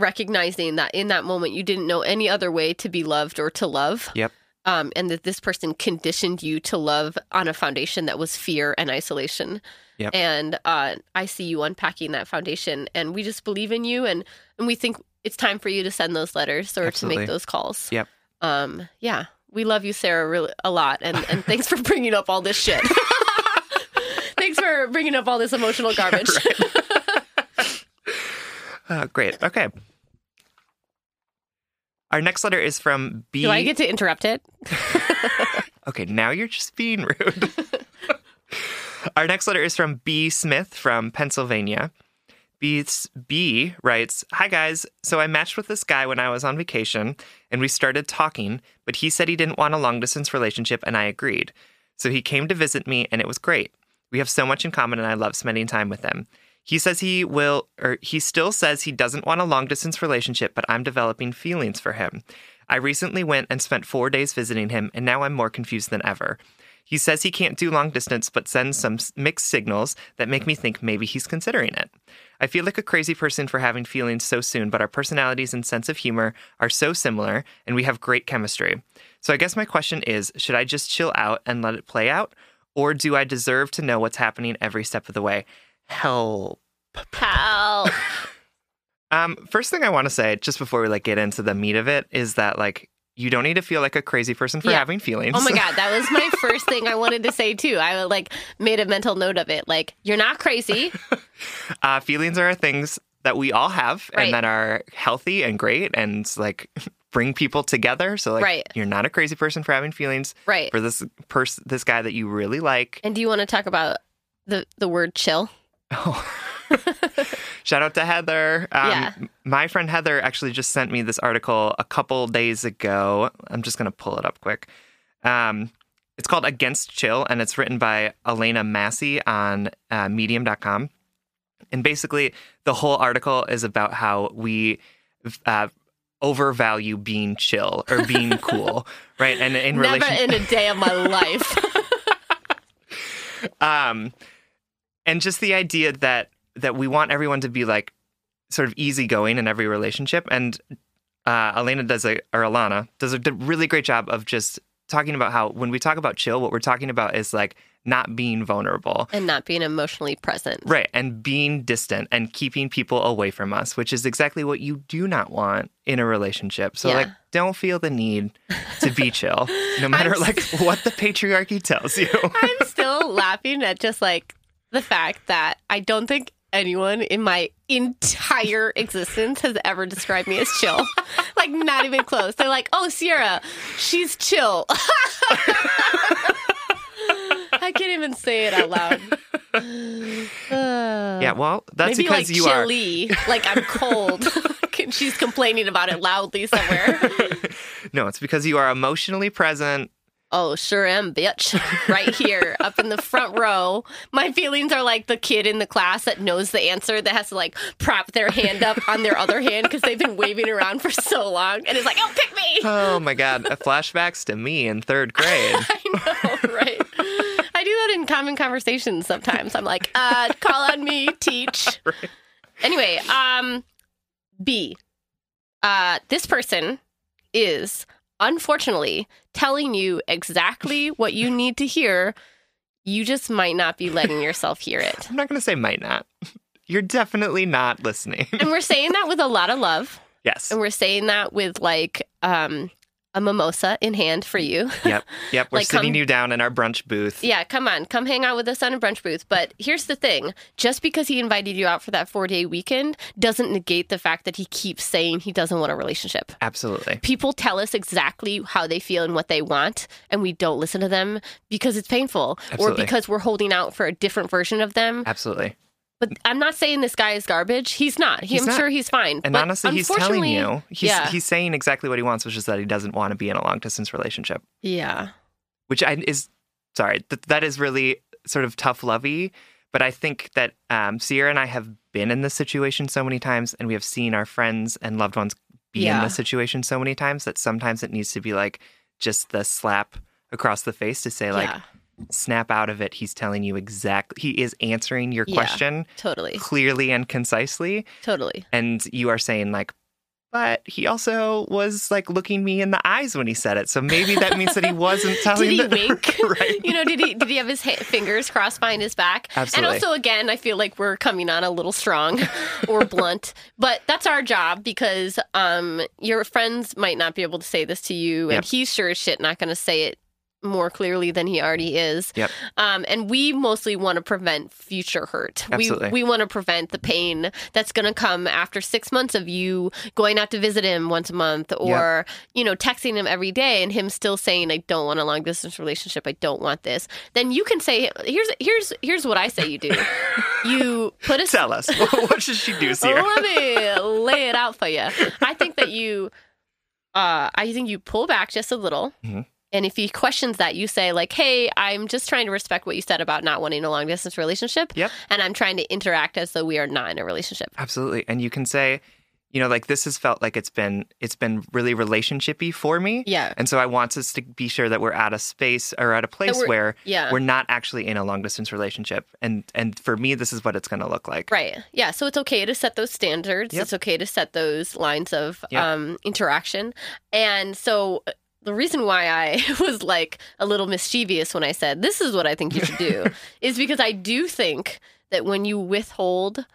E: recognizing that in that moment you didn't know any other way to be loved or to love.
B: Yep.
E: Um, and that this person conditioned you to love on a foundation that was fear and isolation.
B: Yep.
E: And uh, I see you unpacking that foundation, and we just believe in you, and and we think it's time for you to send those letters or
B: Absolutely.
E: to make those calls.
B: Yep.
E: Um, yeah, we love you, Sarah, really a lot, and and thanks for bringing up all this shit. thanks for bringing up all this emotional garbage.
B: Uh, great. Okay. Our next letter is from B.
E: Do I get to interrupt it?
B: Okay, now you're just being rude. Our next letter is from B. Smith from Pennsylvania. B, B writes Hi, guys. So I matched with this guy when I was on vacation and we started talking, but he said he didn't want a long distance relationship and I agreed. So he came to visit me and it was great. We have so much in common and I love spending time with him. He says he will, or he still says he doesn't want a long distance relationship, but I'm developing feelings for him. I recently went and spent four days visiting him, and now I'm more confused than ever. He says he can't do long distance, but sends some mixed signals that make me think maybe he's considering it. I feel like a crazy person for having feelings so soon, but our personalities and sense of humor are so similar, and we have great chemistry. So I guess my question is should I just chill out and let it play out, or do I deserve to know what's happening every step of the way? Help.
E: Help.
B: Um, first thing I want to say, just before we like get into the meat of it, is that like you don't need to feel like a crazy person for
E: Yeah.
B: having feelings.
E: Oh my god, that was my first thing I wanted to say too. I like made a mental note of it. Like, you're not crazy.
B: uh, feelings are things that we all have
E: Right.
B: and that are healthy and great and like bring people together. So like
E: Right.
B: you're not a crazy person for having feelings
E: Right.
B: for this person, this guy that you really like.
E: And do you want to talk about the the word chill?
B: Shout out to Heather. Um,
E: Yeah.
B: My friend Heather actually just sent me this article a couple days ago. I'm just going to pull it up quick. Um, it's called Against Chill, and it's written by Elena Massey on uh, medium.com. And basically, the whole article is about how we uh, overvalue being chill or being cool, right? And in
E: Never
B: relation,
E: in a day of my life.
B: um and just the idea that that we want everyone to be like sort of easygoing in every relationship. And uh elena does a or alana does a really great job of just talking about how when we talk about chill what we're talking about is like not being vulnerable.
E: And not being emotionally present.
B: right. And being distant and keeping people away from us which is exactly what you do not want in a relationship. So
E: Yeah.
B: like don't feel the need to be chill no matter like what the patriarchy tells you.
E: I'm still laughing at just like the fact that I don't think anyone in my entire existence has ever described me as chill. like not even close. They're like, "Oh, Sierra, she's chill." I can't even say it out loud.
B: yeah well that's
E: Maybe
B: because
E: like
B: you are
E: chilly, like I'm cold. She's complaining about it loudly somewhere.
B: No, it's because you are emotionally present.
E: Oh, sure am, bitch. Right here, up in the front row. My feelings are like the kid in the class that knows the answer that has to like prop their hand up on their other hand because they've been waving around for so long and it's like, oh, pick me.
B: Oh my God, flashbacks to me in third grade.
E: I know, right? I do that in common conversations sometimes. I'm like, uh, call on me, teach. Anyway, um, B. Uh, this person is unfortunately telling you exactly what you need to hear. You just might not be letting yourself hear it.
B: I'm not going to say might not. You're definitely not listening.
E: And we're saying that with a lot of love.
B: yes.
E: And we're saying that with like um, a mimosa in hand for you.
B: Yep. Yep. We're
E: Like,
B: sitting
E: come-
B: you down in our brunch booth.
E: Yeah, come on, come hang out with us on a brunch booth. But here's the thing just because he invited you out for that four day weekend doesn't negate the fact that he keeps saying he doesn't want a relationship.
B: Absolutely.
E: People tell us exactly how they feel and what they want, and we don't listen to them because it's painful or because we're holding out for a different version of them.
B: Absolutely.
E: But I'm not saying this guy is garbage. He's not. He,
B: He's
E: I'm
B: not.
E: sure he's fine.
B: And
E: But
B: honestly, he's telling you, he's,
E: yeah.
B: he's saying exactly what he wants, which is that he doesn't want to be in a long distance relationship,
E: yeah.
B: which I, is, sorry, th- that is really sort of tough lovey. But I think that um, Sierra and I have been in this situation so many times, and we have seen our friends and loved ones be in this situation so many times that sometimes it needs to be like just the slap across the face to say, like,
E: yeah.
B: Snap out of it. He's telling you exactly, he is answering your
E: Yeah.
B: question
E: Totally.
B: clearly and concisely.
E: Totally.
B: And you are saying, like, but he also was like looking me in the eyes when he said it. So maybe that means that he wasn't telling
E: Did he
B: the
E: wink?
B: right.
E: You know, did he did he have his ha- fingers crossed behind his back?
B: Absolutely.
E: And also, again, I feel like we're coming on a little strong or blunt, but that's our job because um, your friends might not be able to say this to you, and
B: Yep.
E: he's sure as shit not going to say it more clearly than he already is.
B: Yep.
E: Um, and we mostly want to prevent future hurt.
B: Absolutely.
E: We we want to prevent the pain that's going to come after six months of you going out to visit him once a month, or you know texting him every day, and him still saying, "I don't want a long distance relationship. I don't want this." Then you can say, "Here's here's here's what I say you do. you put a
B: Tell us. what should she do, Sierra?
E: let me lay it out for you. I think that you, uh, I think you pull back just a little.
B: Mhm.
E: And if he questions that, you say, like, hey, I'm just trying to respect what you said about not wanting a long distance relationship.
B: Yep.
E: And I'm trying to interact as though we are not in a relationship.
B: Absolutely. And you can say, you know, like this has felt like it's been it's been really relationshipy for me.
E: Yeah.
B: And so I want us to be sure that we're at a space or at a place
E: we're-
B: where
E: yeah.
B: we're not actually in a long distance relationship. And and for me, this is what it's gonna look like.
E: Right. Yeah. So it's okay to set those standards.
B: Yep.
E: It's okay to set those lines of
B: Yep.
E: um, interaction. And so the reason why I was like a little mischievous when I said, this is what I think you should do, is because I do think that when you withhold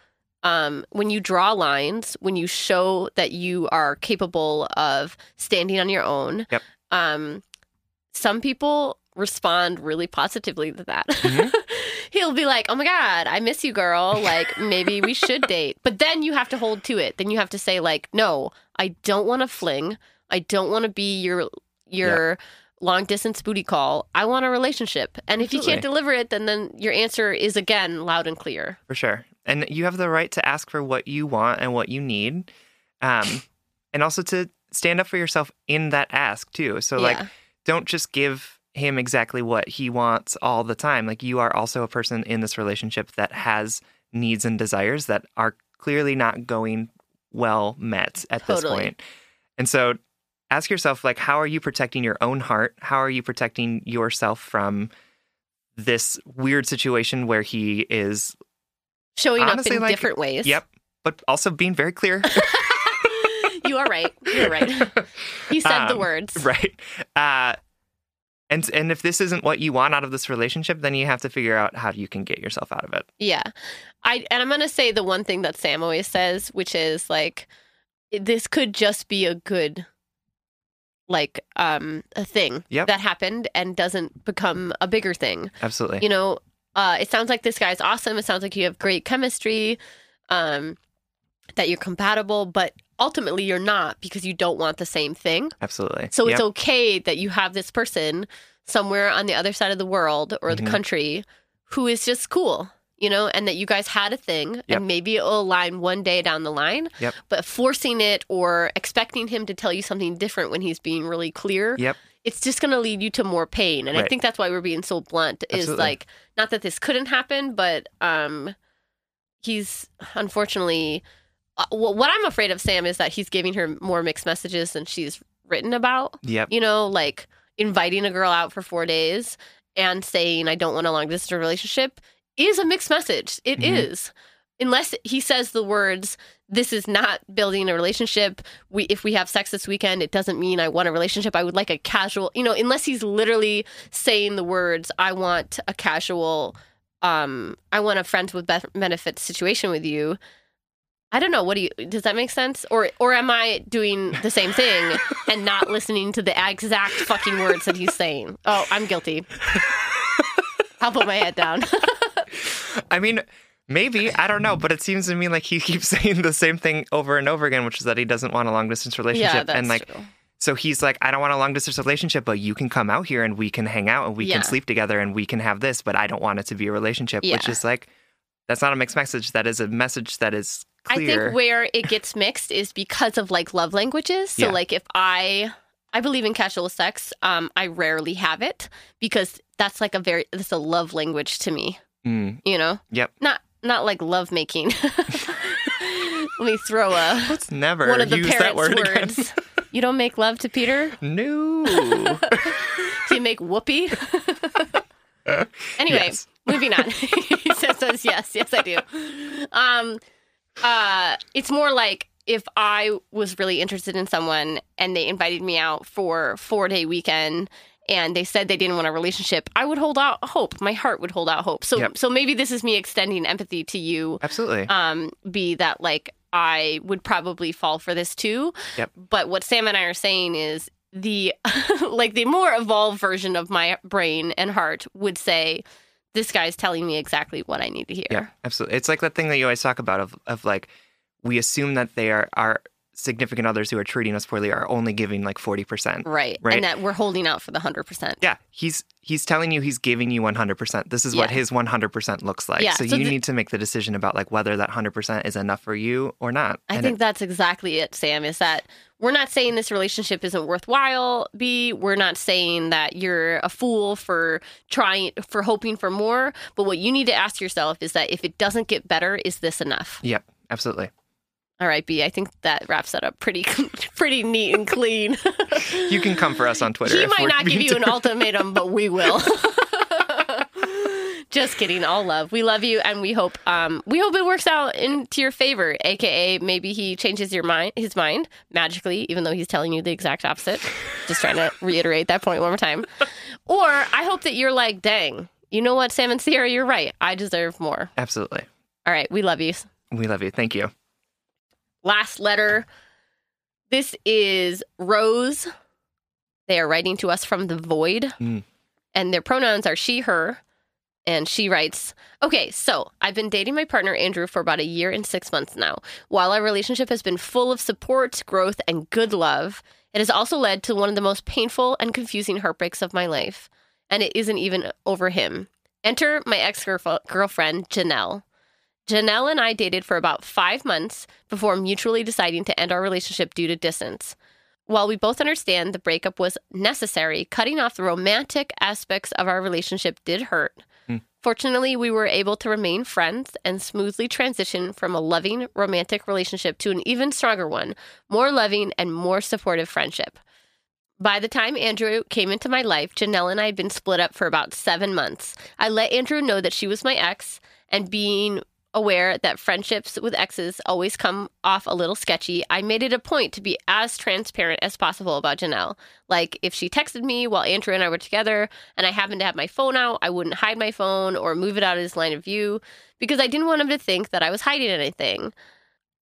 E: um, when you draw lines, when you show that you are capable of standing on your own,
B: Yep.
E: um, some people respond really positively to that.
B: Mhm.
E: He'll be like, "Oh my god, I miss you, girl. Like maybe we should date." But then you have to hold to it. Then you have to say like, "No, I don't want to fling. I don't want to be your your long distance booty call. I want a relationship." And if you can't deliver it, then then your answer is again loud and clear.
B: For sure. And you have the right to ask for what you want and what you need. Um, and also to stand up for yourself in that ask, too. So, like, don't just give him exactly what he wants all the time. Like, you are also a person in this relationship that has needs and desires that are clearly not going well met at this point. And so, ask yourself, like, how are you protecting your own heart? How are you protecting yourself from this weird situation where he is
E: Showing
B: Honestly,
E: up in
B: like,
E: different ways.
B: Yep. But also being very clear.
E: you are right. You're right. He said the
B: Um,
E: words.
B: right. Uh, and and if this isn't what you want out of this relationship, then you have to figure out how you can get yourself out of it.
E: Yeah. I and I'm going to say the one thing that Sam always says, which is like this could just be a good like um a thing
B: Yep.
E: that happened and doesn't become a bigger thing.
B: Absolutely.
E: You know, uh it sounds like this guy's awesome. It sounds like you have great chemistry. Um that you're compatible, but ultimately you're not because you don't want the same thing.
B: Absolutely.
E: So it's
B: Yep.
E: okay that you have this person somewhere on the other side of the world or the
B: Mhm.
E: country who is just cool, you know, and that you guys had a thing
B: Yep.
E: and maybe it'll align one day down the line.
B: Yep.
E: But forcing it or expecting him to tell you something different when he's being really clear,
B: Yep.
E: it's just going to lead you to more pain. And I think that's why we're being so blunt is
B: Absolutely.
E: like, not that this couldn't happen, but um, he's unfortunately. Uh, wh- what I'm afraid of, Sam, is that he's giving her more mixed messages than she's written about
B: Yep.
E: you know, like inviting a girl out for four days and saying, I don't want a long distance relationship is a mixed message. It is,
B: Mhm.
E: Unless he says the words, this is not building a relationship. We, if we have sex this weekend, it doesn't mean I want a relationship. I would like a casual, you know, unless he's literally saying the words, I want a casual, um, I want a friends with benefits situation with you. I don't know. What do you? Does that make sense? Or or am I doing the same thing and not listening to the exact fucking words that he's saying? Oh, I'm guilty. I'll put my head down.
B: I mean, maybe I don't know, but it seems to me like he keeps saying the same thing over and over again, which is that he doesn't want a long distance relationship,
E: yeah, that's
B: and like
E: true.
B: so he's like, I don't want a long distance relationship, but you can come out here and we can hang out and we
E: Yeah.
B: can sleep together and we can have this, but I don't want it to be a relationship, which is like that's not a mixed message. That is a message that is clear.
E: I think where it gets mixed is because of like love languages. So
B: Yeah.
E: like if I I believe in casual sex, um, I rarely have it because that's like a very that's a love language to me.
B: Mm,
E: You know,
B: yep.
E: not not like love making. Let me throw a
B: Let's never
E: one of the
B: use that word
E: words. You don't make love to Peter.
B: No.
E: Do you make whoopee? anyway,
B: Yes.
E: moving on. he says, says yes, yes, I do. Um, uh, it's more like if I was really interested in someone and they invited me out for four day weekend and they said they didn't want a relationship, I would hold out hope. My heart would hold out hope. So,
B: Yep.
E: so maybe this is me extending empathy to you.
B: Absolutely.
E: Um, be that like I would probably fall for this too.
B: Yep.
E: But what Sam and I are saying is the like the more evolved version of my brain and heart would say, this guy's telling me exactly what I need to hear.
B: Yeah, absolutely. It's like that thing that you always talk about of of like we assume that they are our significant others who are treating us poorly are only giving like forty percent.
E: Right.
B: Right.
E: And that we're holding out for the hundred percent.
B: Yeah, he's he's telling you he's giving you one hundred percent. This is what his one hundred percent looks like.
E: Yeah,
B: So,
E: so
B: you
E: the-
B: need to make the decision about like whether that hundred percent is enough for you or not.
E: I
B: And
E: think
B: it-
E: that's exactly it, Sam, is that we're not saying this relationship isn't worthwhile, B. We're not saying that you're a fool for trying for hoping for more. But what you need to ask yourself is that if it doesn't get better, is this enough?
B: Yep, absolutely.
E: All right, B. I think that wraps that up pretty pretty neat and clean.
B: You can come for us on Twitter.
E: he might not give you an ultimatum, but we will. Just kidding. All love. We love you, and we hope um, we hope it works out into your favor. AKA, maybe he changes your mind, his mind magically, even though he's telling you the exact opposite. Just trying to reiterate that point one more time. Or I hope that you're like, dang, you know what, Sam and Sierra, you're right. I deserve more.
B: Absolutely.
E: All right, we love you.
B: We love you. Thank you.
E: Last letter. This is Rose. They are writing to us from the void,
B: Mm.
E: and their pronouns are she, her. And she writes, Okay, so I've been dating my partner Andrew for about a year and six months now. While our relationship has been full of support, growth, and good love, it has also led to one of the most painful and confusing heartbreaks of my life. And it isn't even over him. Enter my ex girlfriend, Janelle. Janelle and I dated for about five months before mutually deciding to end our relationship due to distance. While we both understand the breakup was necessary, cutting off the romantic aspects of our relationship did hurt. Hmm. Fortunately, we were able to remain friends and smoothly transition from a loving, romantic relationship to an even stronger one, more loving and more supportive friendship. By the time Andrew came into my life, Janelle and I had been split up for about seven months. I let Andrew know that she was my ex, and being aware that friendships with exes always come off a little sketchy, I made it a point to be as transparent as possible about Janelle. Like, if she texted me while Andrew and I were together and I happened to have my phone out, I wouldn't hide my phone or move it out of his line of view because I didn't want him to think that I was hiding anything.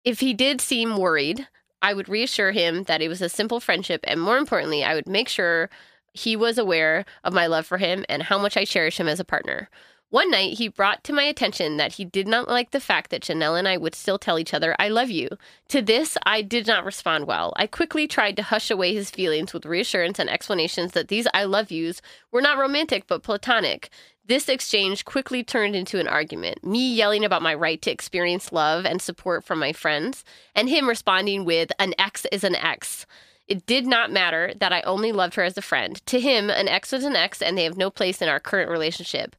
E: If he did seem worried, I would reassure him that it was a simple friendship, and more importantly, I would make sure he was aware of my love for him and how much I cherish him as a partner. One night, he brought to my attention that he did not like the fact that Janelle and I would still tell each other, I love you. To this, I did not respond well. I quickly tried to hush away his feelings with reassurance and explanations that these I love yous were not romantic but platonic. This exchange quickly turned into an argument, me yelling about my right to experience love and support from my friends, and him responding with, An ex is an ex. It did not matter that I only loved her as a friend. To him, an ex was an ex, and they have no place in our current relationship.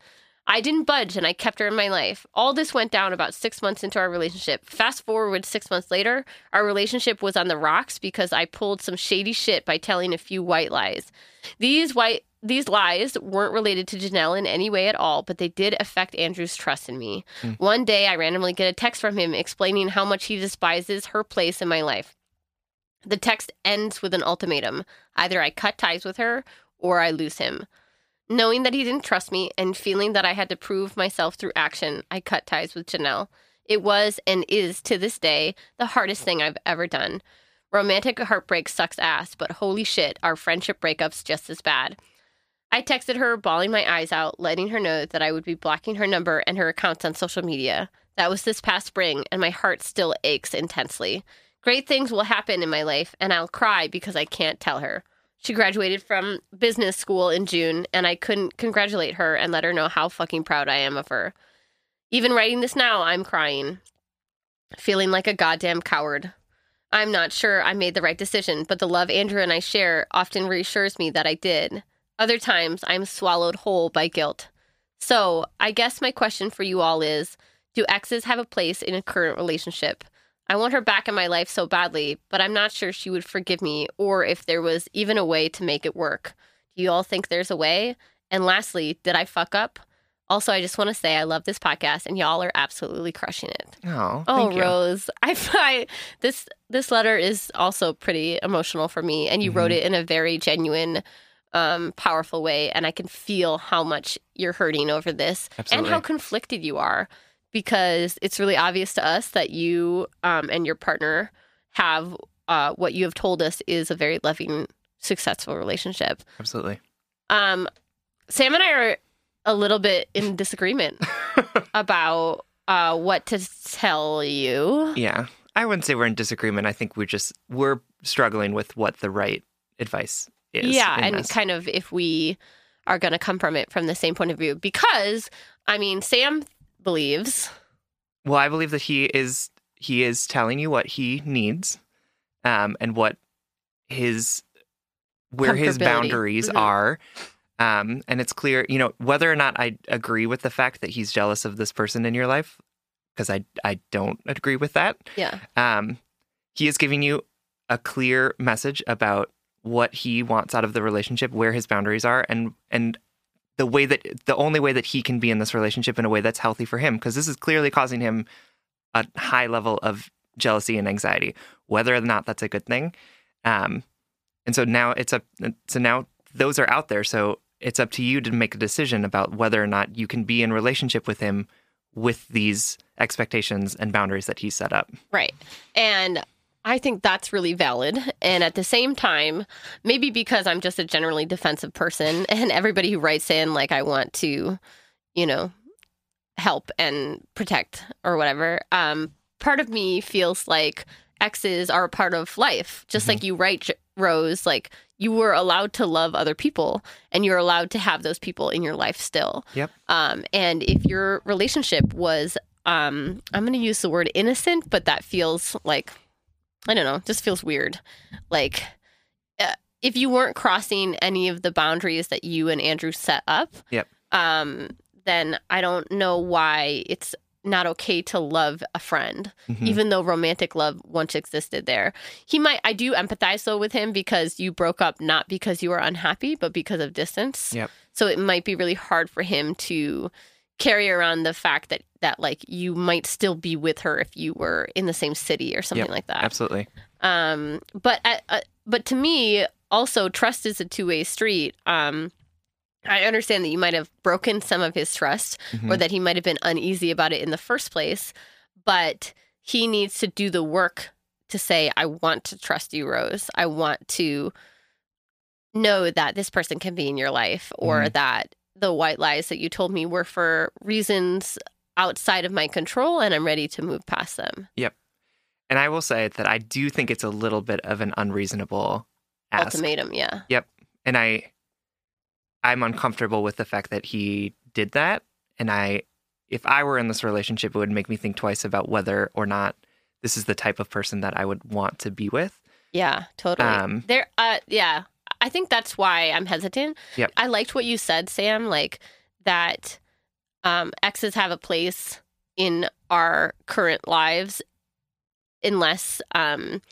E: I didn't budge and I kept her in my life. All this went down about six months into our relationship. Fast forward six months later, our relationship was on the rocks because I pulled some shady shit by telling a few white lies. These white these lies weren't related to Janelle in any way at all, but they did affect Andrew's trust in me. Hmm. One day I randomly get a text from him explaining how much he despises her place in my life. The text ends with an ultimatum. Either I cut ties with her or I lose him. Knowing that he didn't trust me and feeling that I had to prove myself through action, I cut ties with Janelle. It was and is to this day the hardest thing I've ever done. Romantic heartbreak sucks ass, but holy shit, our friendship breakups just as bad. I texted her, bawling my eyes out, letting her know that I would be blocking her number and her accounts on social media. That was this past spring, and my heart still aches intensely. Great things will happen in my life, and I'll cry because I can't tell her. She graduated from business school in June, and I couldn't congratulate her and let her know how fucking proud I am of her. Even writing this now, I'm crying, feeling like a goddamn coward. I'm not sure I made the right decision, but the love Andrew and I share often reassures me that I did. Other times, I'm swallowed whole by guilt. So, I guess my question for you all is Do exes have a place in a current relationship? I want her back in my life so badly, but I'm not sure she would forgive me or if there was even a way to make it work. Do you all think there's a way? And lastly, did I fuck up? Also, I just want to say I love this podcast and y'all are absolutely crushing it.
B: Oh,
E: Oh,
B: thank you.
E: Rose, I find this this letter is also pretty emotional for me, and you wrote
B: Mm-hmm.
E: it in a very genuine, um, powerful way, and I can feel how much you're hurting over this and how conflicted you are, because it's really obvious to us that you um, and your partner have uh, what you have told us is a very loving, successful relationship.
B: Absolutely.
E: Um, Sam and I are a little bit in disagreement about uh, what to tell you.
B: Yeah. I wouldn't say we're in disagreement. I think we're just we're struggling with what the right advice is.
E: yeah, and
B: this.
E: kind of if we are going to come from it from the same point of view, because I mean, Sam believes.
B: Well, I believe that he is he is telling you what he needs, um, and what his where his boundaries
E: Mhm.
B: are. Um, and it's clear, you know, whether or not I agree with the fact that he's jealous of this person in your life, because I I don't agree with that.
E: Yeah,
B: Um, he is giving you a clear message about what he wants out of the relationship, where his boundaries are, and and the way that the only way that he can be in this relationship in a way that's healthy for him, because this is clearly causing him a high level of jealousy and anxiety, whether or not that's a good thing. Um, and so now it's up. So now those are out there. So it's up to you to make a decision about whether or not you can be in relationship with him with these expectations and boundaries that he set up.
E: Right. And I think that's really valid. And at the same time, maybe because I'm just a generally defensive person and everybody who writes in, like, I want to, you know, help and protect or whatever, um, part of me feels like exes are a part of life. Just like you write, Rose, like, you were allowed to love other people and you're allowed to have those people in your life still.
B: Yep.
E: Um, and if your relationship was, um, I'm going to use the word innocent, but that feels like, I don't know, it just feels weird. Like, uh, if you weren't crossing any of the boundaries that you and Andrew set up,
B: Yep.
E: um, then I don't know why it's not okay to love a friend,
B: Mhm.
E: even though romantic love once existed there. He might, I do empathize though with him because you broke up not because you were unhappy, but because of distance.
B: Yep.
E: So it might be really hard for him to carry around the fact that that like you might still be with her if you were in the same city or something
B: Yep,
E: like that.
B: Absolutely.
E: Um, but uh, uh, but to me, also trust is a two way street. Um, I understand that you might have broken some of his trust,
B: Mhm.
E: or that he might have been uneasy about it in the first place. But he needs to do the work to say, "I want to trust you, Rose. I want to know that this person can be in your life, or
B: Mhm.
E: that the white lies that you told me were for reasons." Outside of my control and I'm ready to move past them. Yep.
B: And I will say that I do think it's a little bit of an unreasonable ask.
E: Ultimatum, yeah. Yep.
B: And I I'm uncomfortable with the fact that he did that and I if I were in this relationship it would make me think twice about whether or not this is the type of person that I would want to be with.
E: Yeah, totally.
B: Um,
E: there uh yeah. I think that's why I'm hesitant.
B: Yep.
E: I liked what you said, Sam, like that um exes have a place in our current lives unless um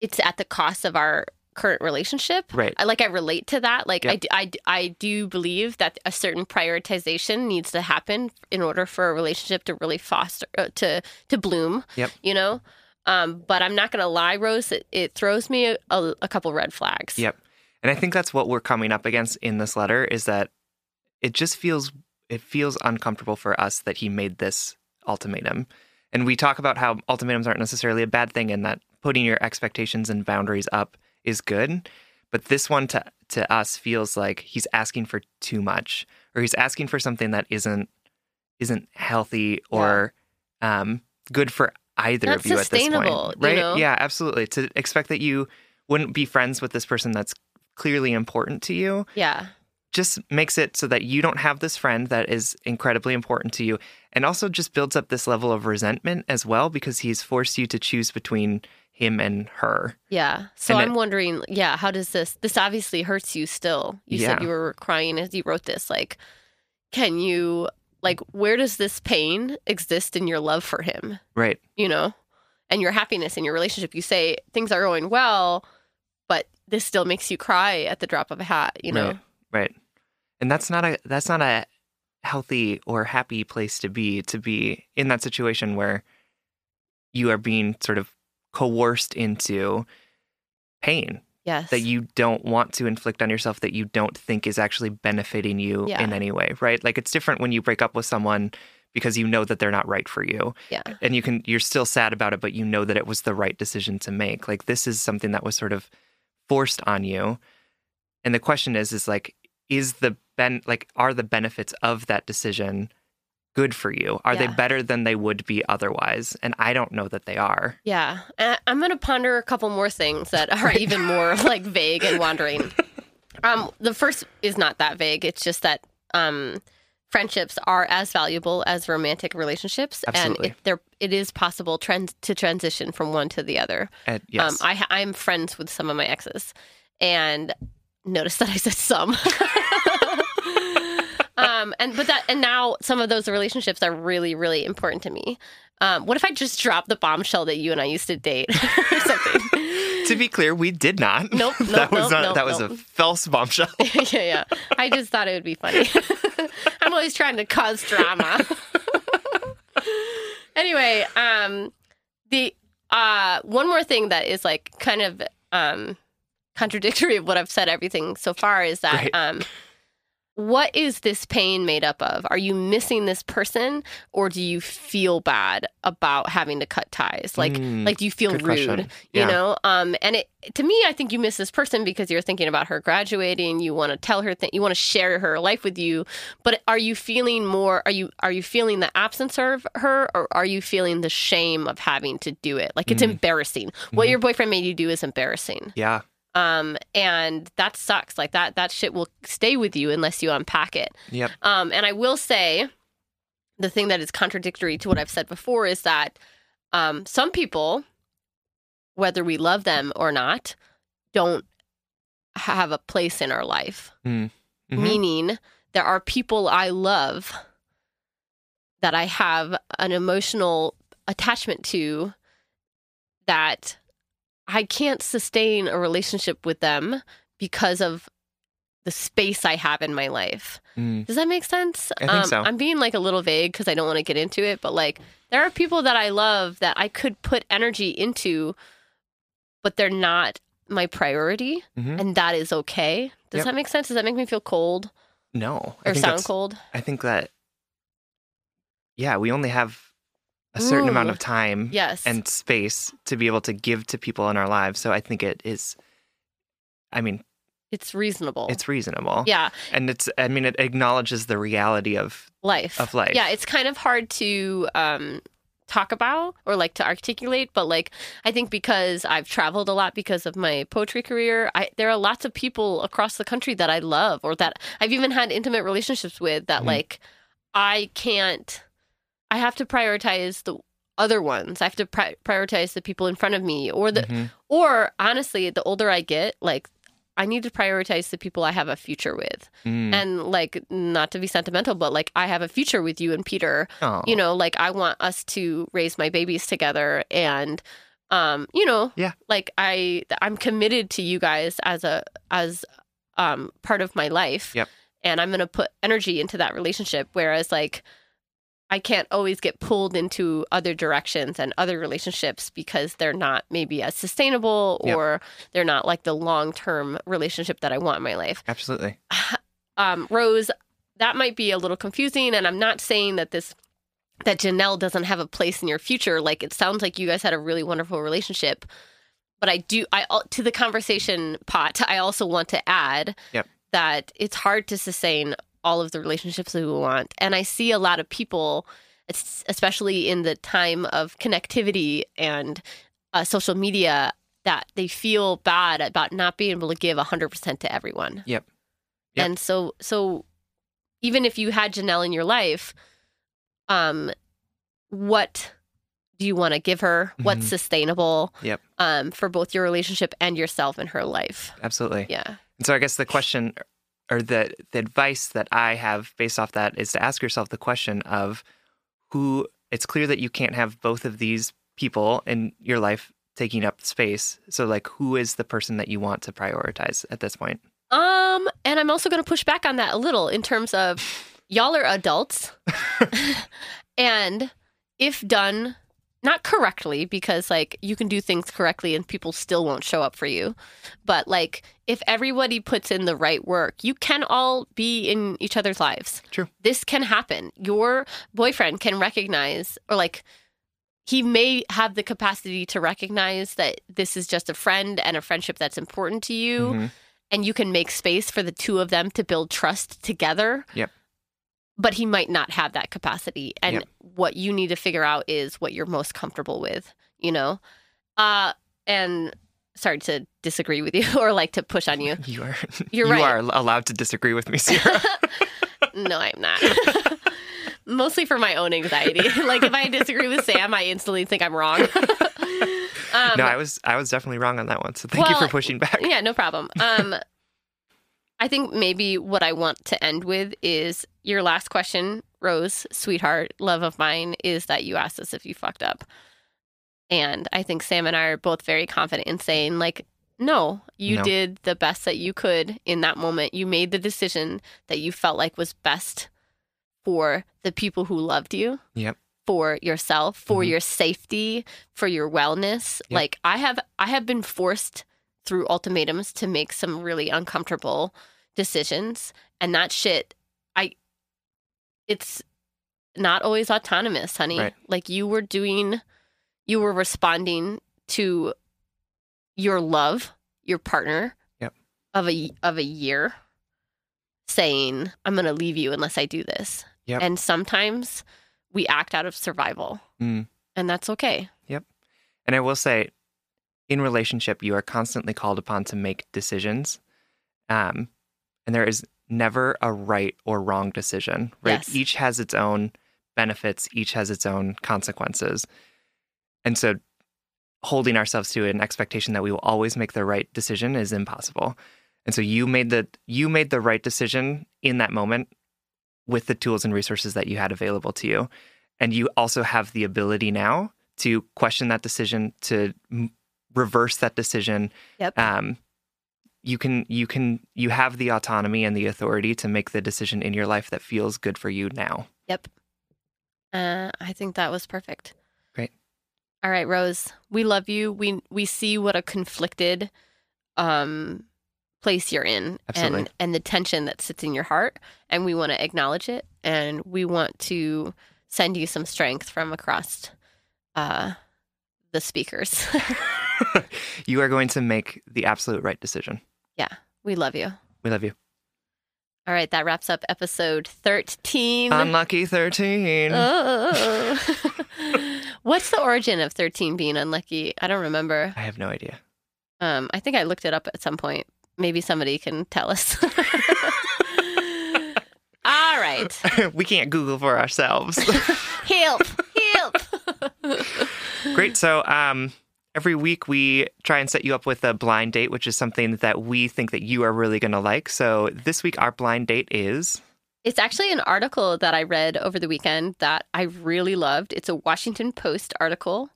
E: it's at the cost of our current relationship.
B: Right.
E: I like I relate to that. Like I,
B: Yep.
E: I I do believe that a certain prioritization needs to happen in order for a relationship to really foster uh, to to bloom.
B: Yep.
E: You know. Um, but I'm not gonna lie, Rose. It, it throws me a, a, a couple red flags.
B: Yep. And I think that's what we're coming up against in this letter is that it just feels it feels uncomfortable for us that he made this ultimatum. And we talk about how ultimatums aren't necessarily a bad thing and that putting your expectations and boundaries up is good. But this one to to us feels like he's asking for too much or he's asking for something that isn't isn't healthy or um, good for either
E: Not
B: of you at this point.
E: you
B: Right?
E: know?
B: Yeah, absolutely. To expect that you wouldn't be friends with this person that's clearly important to you
E: Yeah.
B: Just makes it so that you don't have this friend that is incredibly important to you and also just builds up this level of resentment as well because he's forced you to choose between him and her
E: Yeah. So
B: And
E: I'm
B: it-
E: wondering, yeah, how does this this obviously hurts you still. You
B: Yeah.
E: said you were crying as you wrote this. Like, can you like where does this pain exist in your love for him?
B: right
E: You know? And your happiness in your relationship. You say things are going well, but this still makes you cry at the drop of a hat, you know?
B: right right and that's not a that's not a healthy or happy place to be to be in that situation where you are being sort of coerced into pain
E: Yes.
B: that you don't want to inflict on yourself that you don't think is actually benefiting you
E: Yeah.
B: in any way, right? Like it's different when you break up with someone because you know that they're not right for you.
E: Yeah.
B: And you can you're still sad about it but you know that it was the right decision to make. Like this is something that was sort of forced on you. And the question is is like is the ben like are the benefits of that decision good for you? Are they better than they would be otherwise? And I don't know that they are.
E: Yeah. Uh, I'm going to ponder a couple more things that are even more like vague and wandering. Um, the first is not that vague. It's just that um, friendships are as valuable as romantic relationships,
B: Absolutely.
E: and it, there it is possible trans- to transition from one to the other.
B: And yes.
E: Um, I I'm friends with some of my exes, and notice that I said some. um, and but that and now some of those relationships are really really important to me. Um, what if I just dropped the bombshell that you and I used to date or something?
B: to be clear, we did not.
E: Nope,
B: that was
E: nope,
B: not
E: nope,
B: that was
E: nope.
B: a false bombshell.
E: yeah, yeah. I just thought it would be funny. I'm always trying to cause drama. anyway, um, the uh, one more thing that is like kind of um, contradictory of what I've said everything so far is that
B: Right.
E: um, what is this pain made up of? Are you missing this person or do you feel bad about having to cut ties? Like
B: Mm,
E: like do you feel rude?
B: question.
E: You
B: Yeah.
E: know? Um and it to me I think you miss this person because you're thinking about her graduating, you want to tell her th- you want to share her life with you, but are you feeling more are you are you feeling the absence of her or are you feeling the shame of having to do it? Like it's
B: Mm.
E: embarrassing. What your boyfriend made you do is embarrassing
B: Yeah.
E: Um and that sucks like that that shit will stay with you unless you unpack it
B: Yep.
E: um and i will say the thing that is contradictory to what i've said before is that um some people whether we love them or not don't have a place in our life
B: Mhm.
E: meaning there are people i love that i have an emotional attachment to that I can't sustain a relationship with them because of the space I have in my life.
B: Mm.
E: Does that make sense? Um,
B: I think so.
E: I'm being like a little vague because I don't want to get into it, but like there are people that I love that I could put energy into, but they're not my priority,
B: Mhm.
E: and that is okay. Does
B: Yep.
E: that make sense? Does that make me feel cold
B: No. I
E: or sound cold?
B: I think that, yeah, we only have a certain amount of time
E: Yes.
B: and space to be able to give to people in our lives. So I think it is, I mean,
E: it's reasonable.
B: it's reasonable.
E: yeah.
B: And it's, I mean, it acknowledges the reality of,
E: life
B: Of life.
E: yeah it's kind of hard to um talk about or like to articulate but like i think because i've traveled a lot because of my poetry career I, there are lots of people across the country that i love or that i've even had intimate relationships with that
B: Mhm.
E: like i can't i have to prioritize the other ones i have to pri- prioritize the people in front of me or the
B: Mhm.
E: or honestly the older i get like i need to prioritize the people i have a future with
B: Mm.
E: and like not to be sentimental but like i have a future with you and peter
B: Oh.
E: you know like i want us to raise my babies together and um you know
B: Yeah.
E: like i i'm committed to you guys as a as um part of my life
B: Yep.
E: and i'm going to put energy into that relationship whereas like i can't always get pulled into other directions and other relationships because they're not maybe as sustainable
B: Yep.
E: or they're not like the long-term relationship that i want in my life
B: Absolutely.
E: um, Rose, that might be a little confusing, and I'm not saying that this that Janelle doesn't have a place in your future. Like it sounds like you guys had a really wonderful relationship, but I do I to the conversation pot. I also want to add
B: Yep.
E: that it's hard to sustain all of the relationships that we want, and I see a lot of people, especially in the time of connectivity and uh, social media. That they feel bad about not being able to give 100% to everyone.
B: Yep. Yep.
E: And so so even if you had Janelle in your life, um what do you want to give her? What's
B: Mhm.
E: sustainable
B: Yep.
E: um for both your relationship and yourself and her life?
B: Absolutely.
E: Yeah.
B: And so I guess the question or the the advice that I have based off that is to ask yourself the question of who it's clear that you can't have both of these people in your life taking up space. So like who is the person that you want to prioritize at this point?
E: Um and I'm also going to push back on that a little in terms of y'all are adults. and if done not correctly because like you can do things correctly and people still won't show up for you but like if everybody puts in the right work you can all be in each other's lives
B: True.
E: this can happen your boyfriend can recognize or like he may have the capacity to recognize that this is just a friend and a friendship that's important to you
B: Mhm.
E: and you can make space for the two of them to build trust together.
B: Yep.
E: But he might not have that capacity. And
B: Yep.
E: what you need to figure out is what you're most comfortable with, you know? Uh and sorry to disagree with you or like to push on you.
B: You are
E: You're
B: you
E: right.
B: are allowed to disagree with me, Sierra.
E: no, I'm not. Mostly for my own anxiety. like if I disagree with Sam, I instantly think I'm wrong. um,
B: no, I was I was definitely wrong on that one. So thank you for pushing back.
E: Yeah, no problem. Um, I think maybe what I want to end with is your last question, Rose, sweetheart, love of mine, is that you asked us if you fucked up. And I think Sam and I are both very confident in saying, like, no, you
B: No.
E: did the best that you could in that moment. You made the decision that you felt like was best for the people who loved you
B: Yep.
E: for yourself for
B: Mhm.
E: your safety for your wellness
B: Yep.
E: like i have i have been forced through ultimatums to make some really uncomfortable decisions and that shit it's not always autonomous, honey.
B: Right.
E: Like you were doing you were responding to your love, your partner
B: Yep.
E: of a of a year saying, I'm going to leave you unless I do this.
B: Yep.
E: And sometimes we act out of survival.
B: Mm.
E: And that's okay. Yep.
B: And I will say, in relationship, you are constantly called upon to make decisions. Um, and there is never a right or wrong decision, right?
E: Yes.
B: Each has its own benefits, each has its own consequences. And so holding ourselves to an expectation that we will always make the right decision is impossible. And so you made the you made the right decision in that moment with the tools and resources that you had available to you. And you also have the ability now to question that decision, to reverse that decision.
E: Yep.
B: Um, you can you can you have the autonomy and the authority to make the decision in your life that feels good for you now.
E: Yep. Uh, I think that was perfect.
B: Great.
E: All right, Rose. We love you. We we see what a conflicted um place you're in
B: Absolutely.
E: and and the tension that sits in your heart and we want to acknowledge it and we want to send you some strength from across uh the speakers.
B: you are going to make the absolute right decision.
E: We love you.
B: We love you.
E: All right, that wraps up episode 13.
B: Unlucky 13.
E: Oh. What's the origin of 13 being unlucky? I don't remember.
B: I have no idea.
E: Um, I think I looked it up at some point. Maybe somebody can tell us. All right.
B: we can't Google for ourselves.
E: Help. Help.
B: Great. So, um, every week we try and set you up with a blind date, which is something that we think that you are really going to like. So, this week our blind date is
E: It's actually an article that I read over the weekend that I really loved. It's a Washington Post article.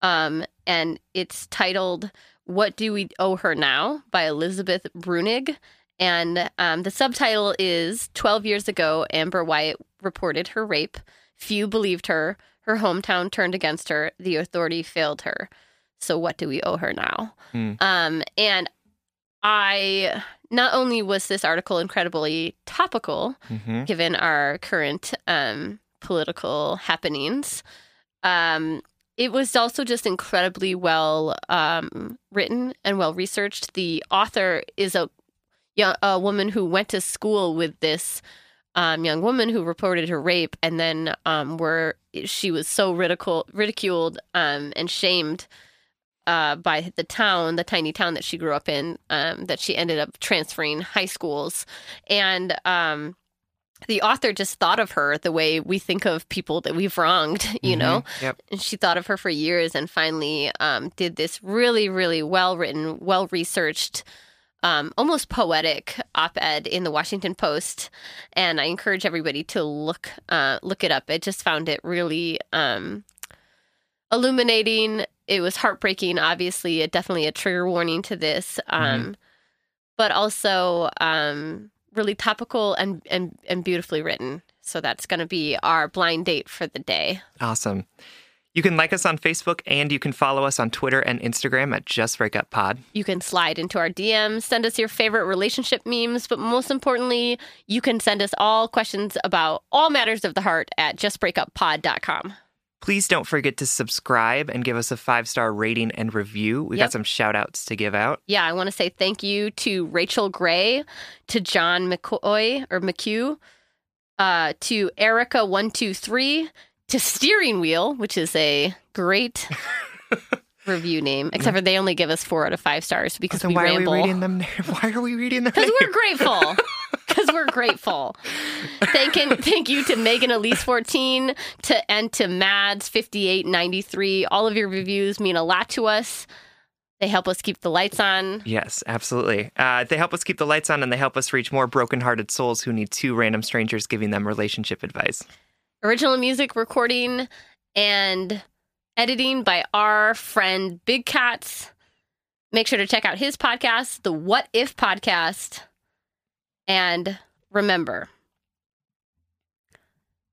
E: Um, and it's titled What Do We Owe Her Now by Elizabeth Bruenig. And um, the subtitle is 12 years ago, Amber Wyatt reported her rape. Few believed her. Her hometown turned against her. The authority failed her. So, what do we owe her now?
B: Hmm.
E: Um, and I not only was this article incredibly topical,
B: Mhm.
E: given our current um, political happenings. Um, it was also just incredibly well um, written and well researched. The author is a young, a woman who went to school with this um, young woman who reported her rape, and then um, were she was so ridicule, ridiculed um, and shamed uh, by the town, the tiny town that she grew up in, um, that she ended up transferring high schools. And um, the author just thought of her the way we think of people that we've wronged, you know?
B: Mhm. Yep.
E: And she thought of her for years and finally um, did this really, really well written, well researched, um, almost poetic op ed in the Washington Post. And I encourage everybody to look uh, look it up. I just found it really um, illuminating. It was heartbreaking, obviously, it definitely a trigger warning to this. Um, But also um, really topical and, and, and beautifully written. So that's going to be our blind date for the day.
B: Awesome. You can like us on Facebook and you can follow us on Twitter and Instagram at Just Break Up Pod.
E: You can slide into our DMs, send us your favorite relationship memes, but most importantly, you can send us all questions about all matters of the heart at justbreakuppod.com.
B: Please don't forget to subscribe and give us a five star rating and review. We've
E: Yep.
B: got some shout outs to give out.
E: Yeah, I want to say thank you to Rachel Gray, to John McCoy or McHugh, uh, to Erica123, to Steering Wheel, which is a great review name, except for they only give us four out of five stars because
B: So
E: we
B: why
E: ramble.
B: are we reading them? Why are we reading them?
E: Because we're grateful. Because we're grateful. Thank you, thank you to Megan Elise 14 to and to Mads 5893. All of your reviews mean a lot to us. They help us keep the lights on.
B: Yes, absolutely. Uh, they help us keep the lights on and they help us reach more brokenhearted souls who need two random strangers giving them relationship advice.
E: Original music recording and editing by our friend Big Cats. Make sure to check out his podcast, the What If Podcast. And remember,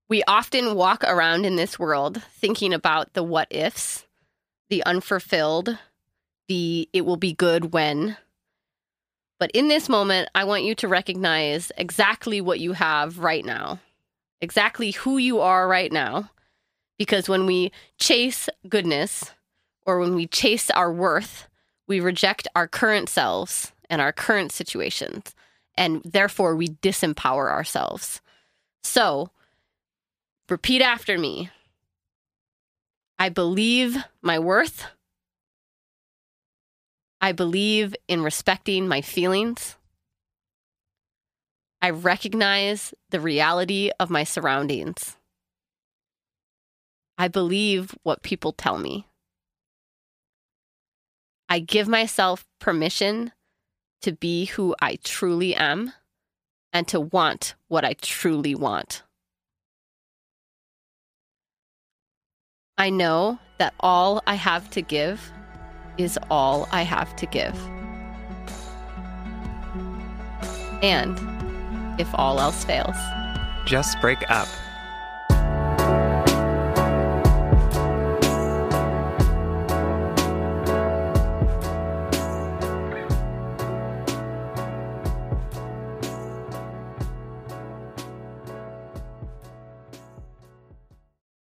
E: we often walk around in this world thinking about the what ifs, the unfulfilled, the it will be good when. But in this moment, I want you to recognize exactly what you have right now, exactly who you are right now. Because when we chase goodness or when we chase our worth, we reject our current selves and our current situations, and therefore we disempower ourselves. So, repeat after me I believe my worth. I believe in respecting my feelings. I recognize the reality of my surroundings. I believe what people tell me. I give myself permission to be who I truly am and to want what I truly want. I know that all I have to give is all I have to give. And if all else fails,
B: Just break up.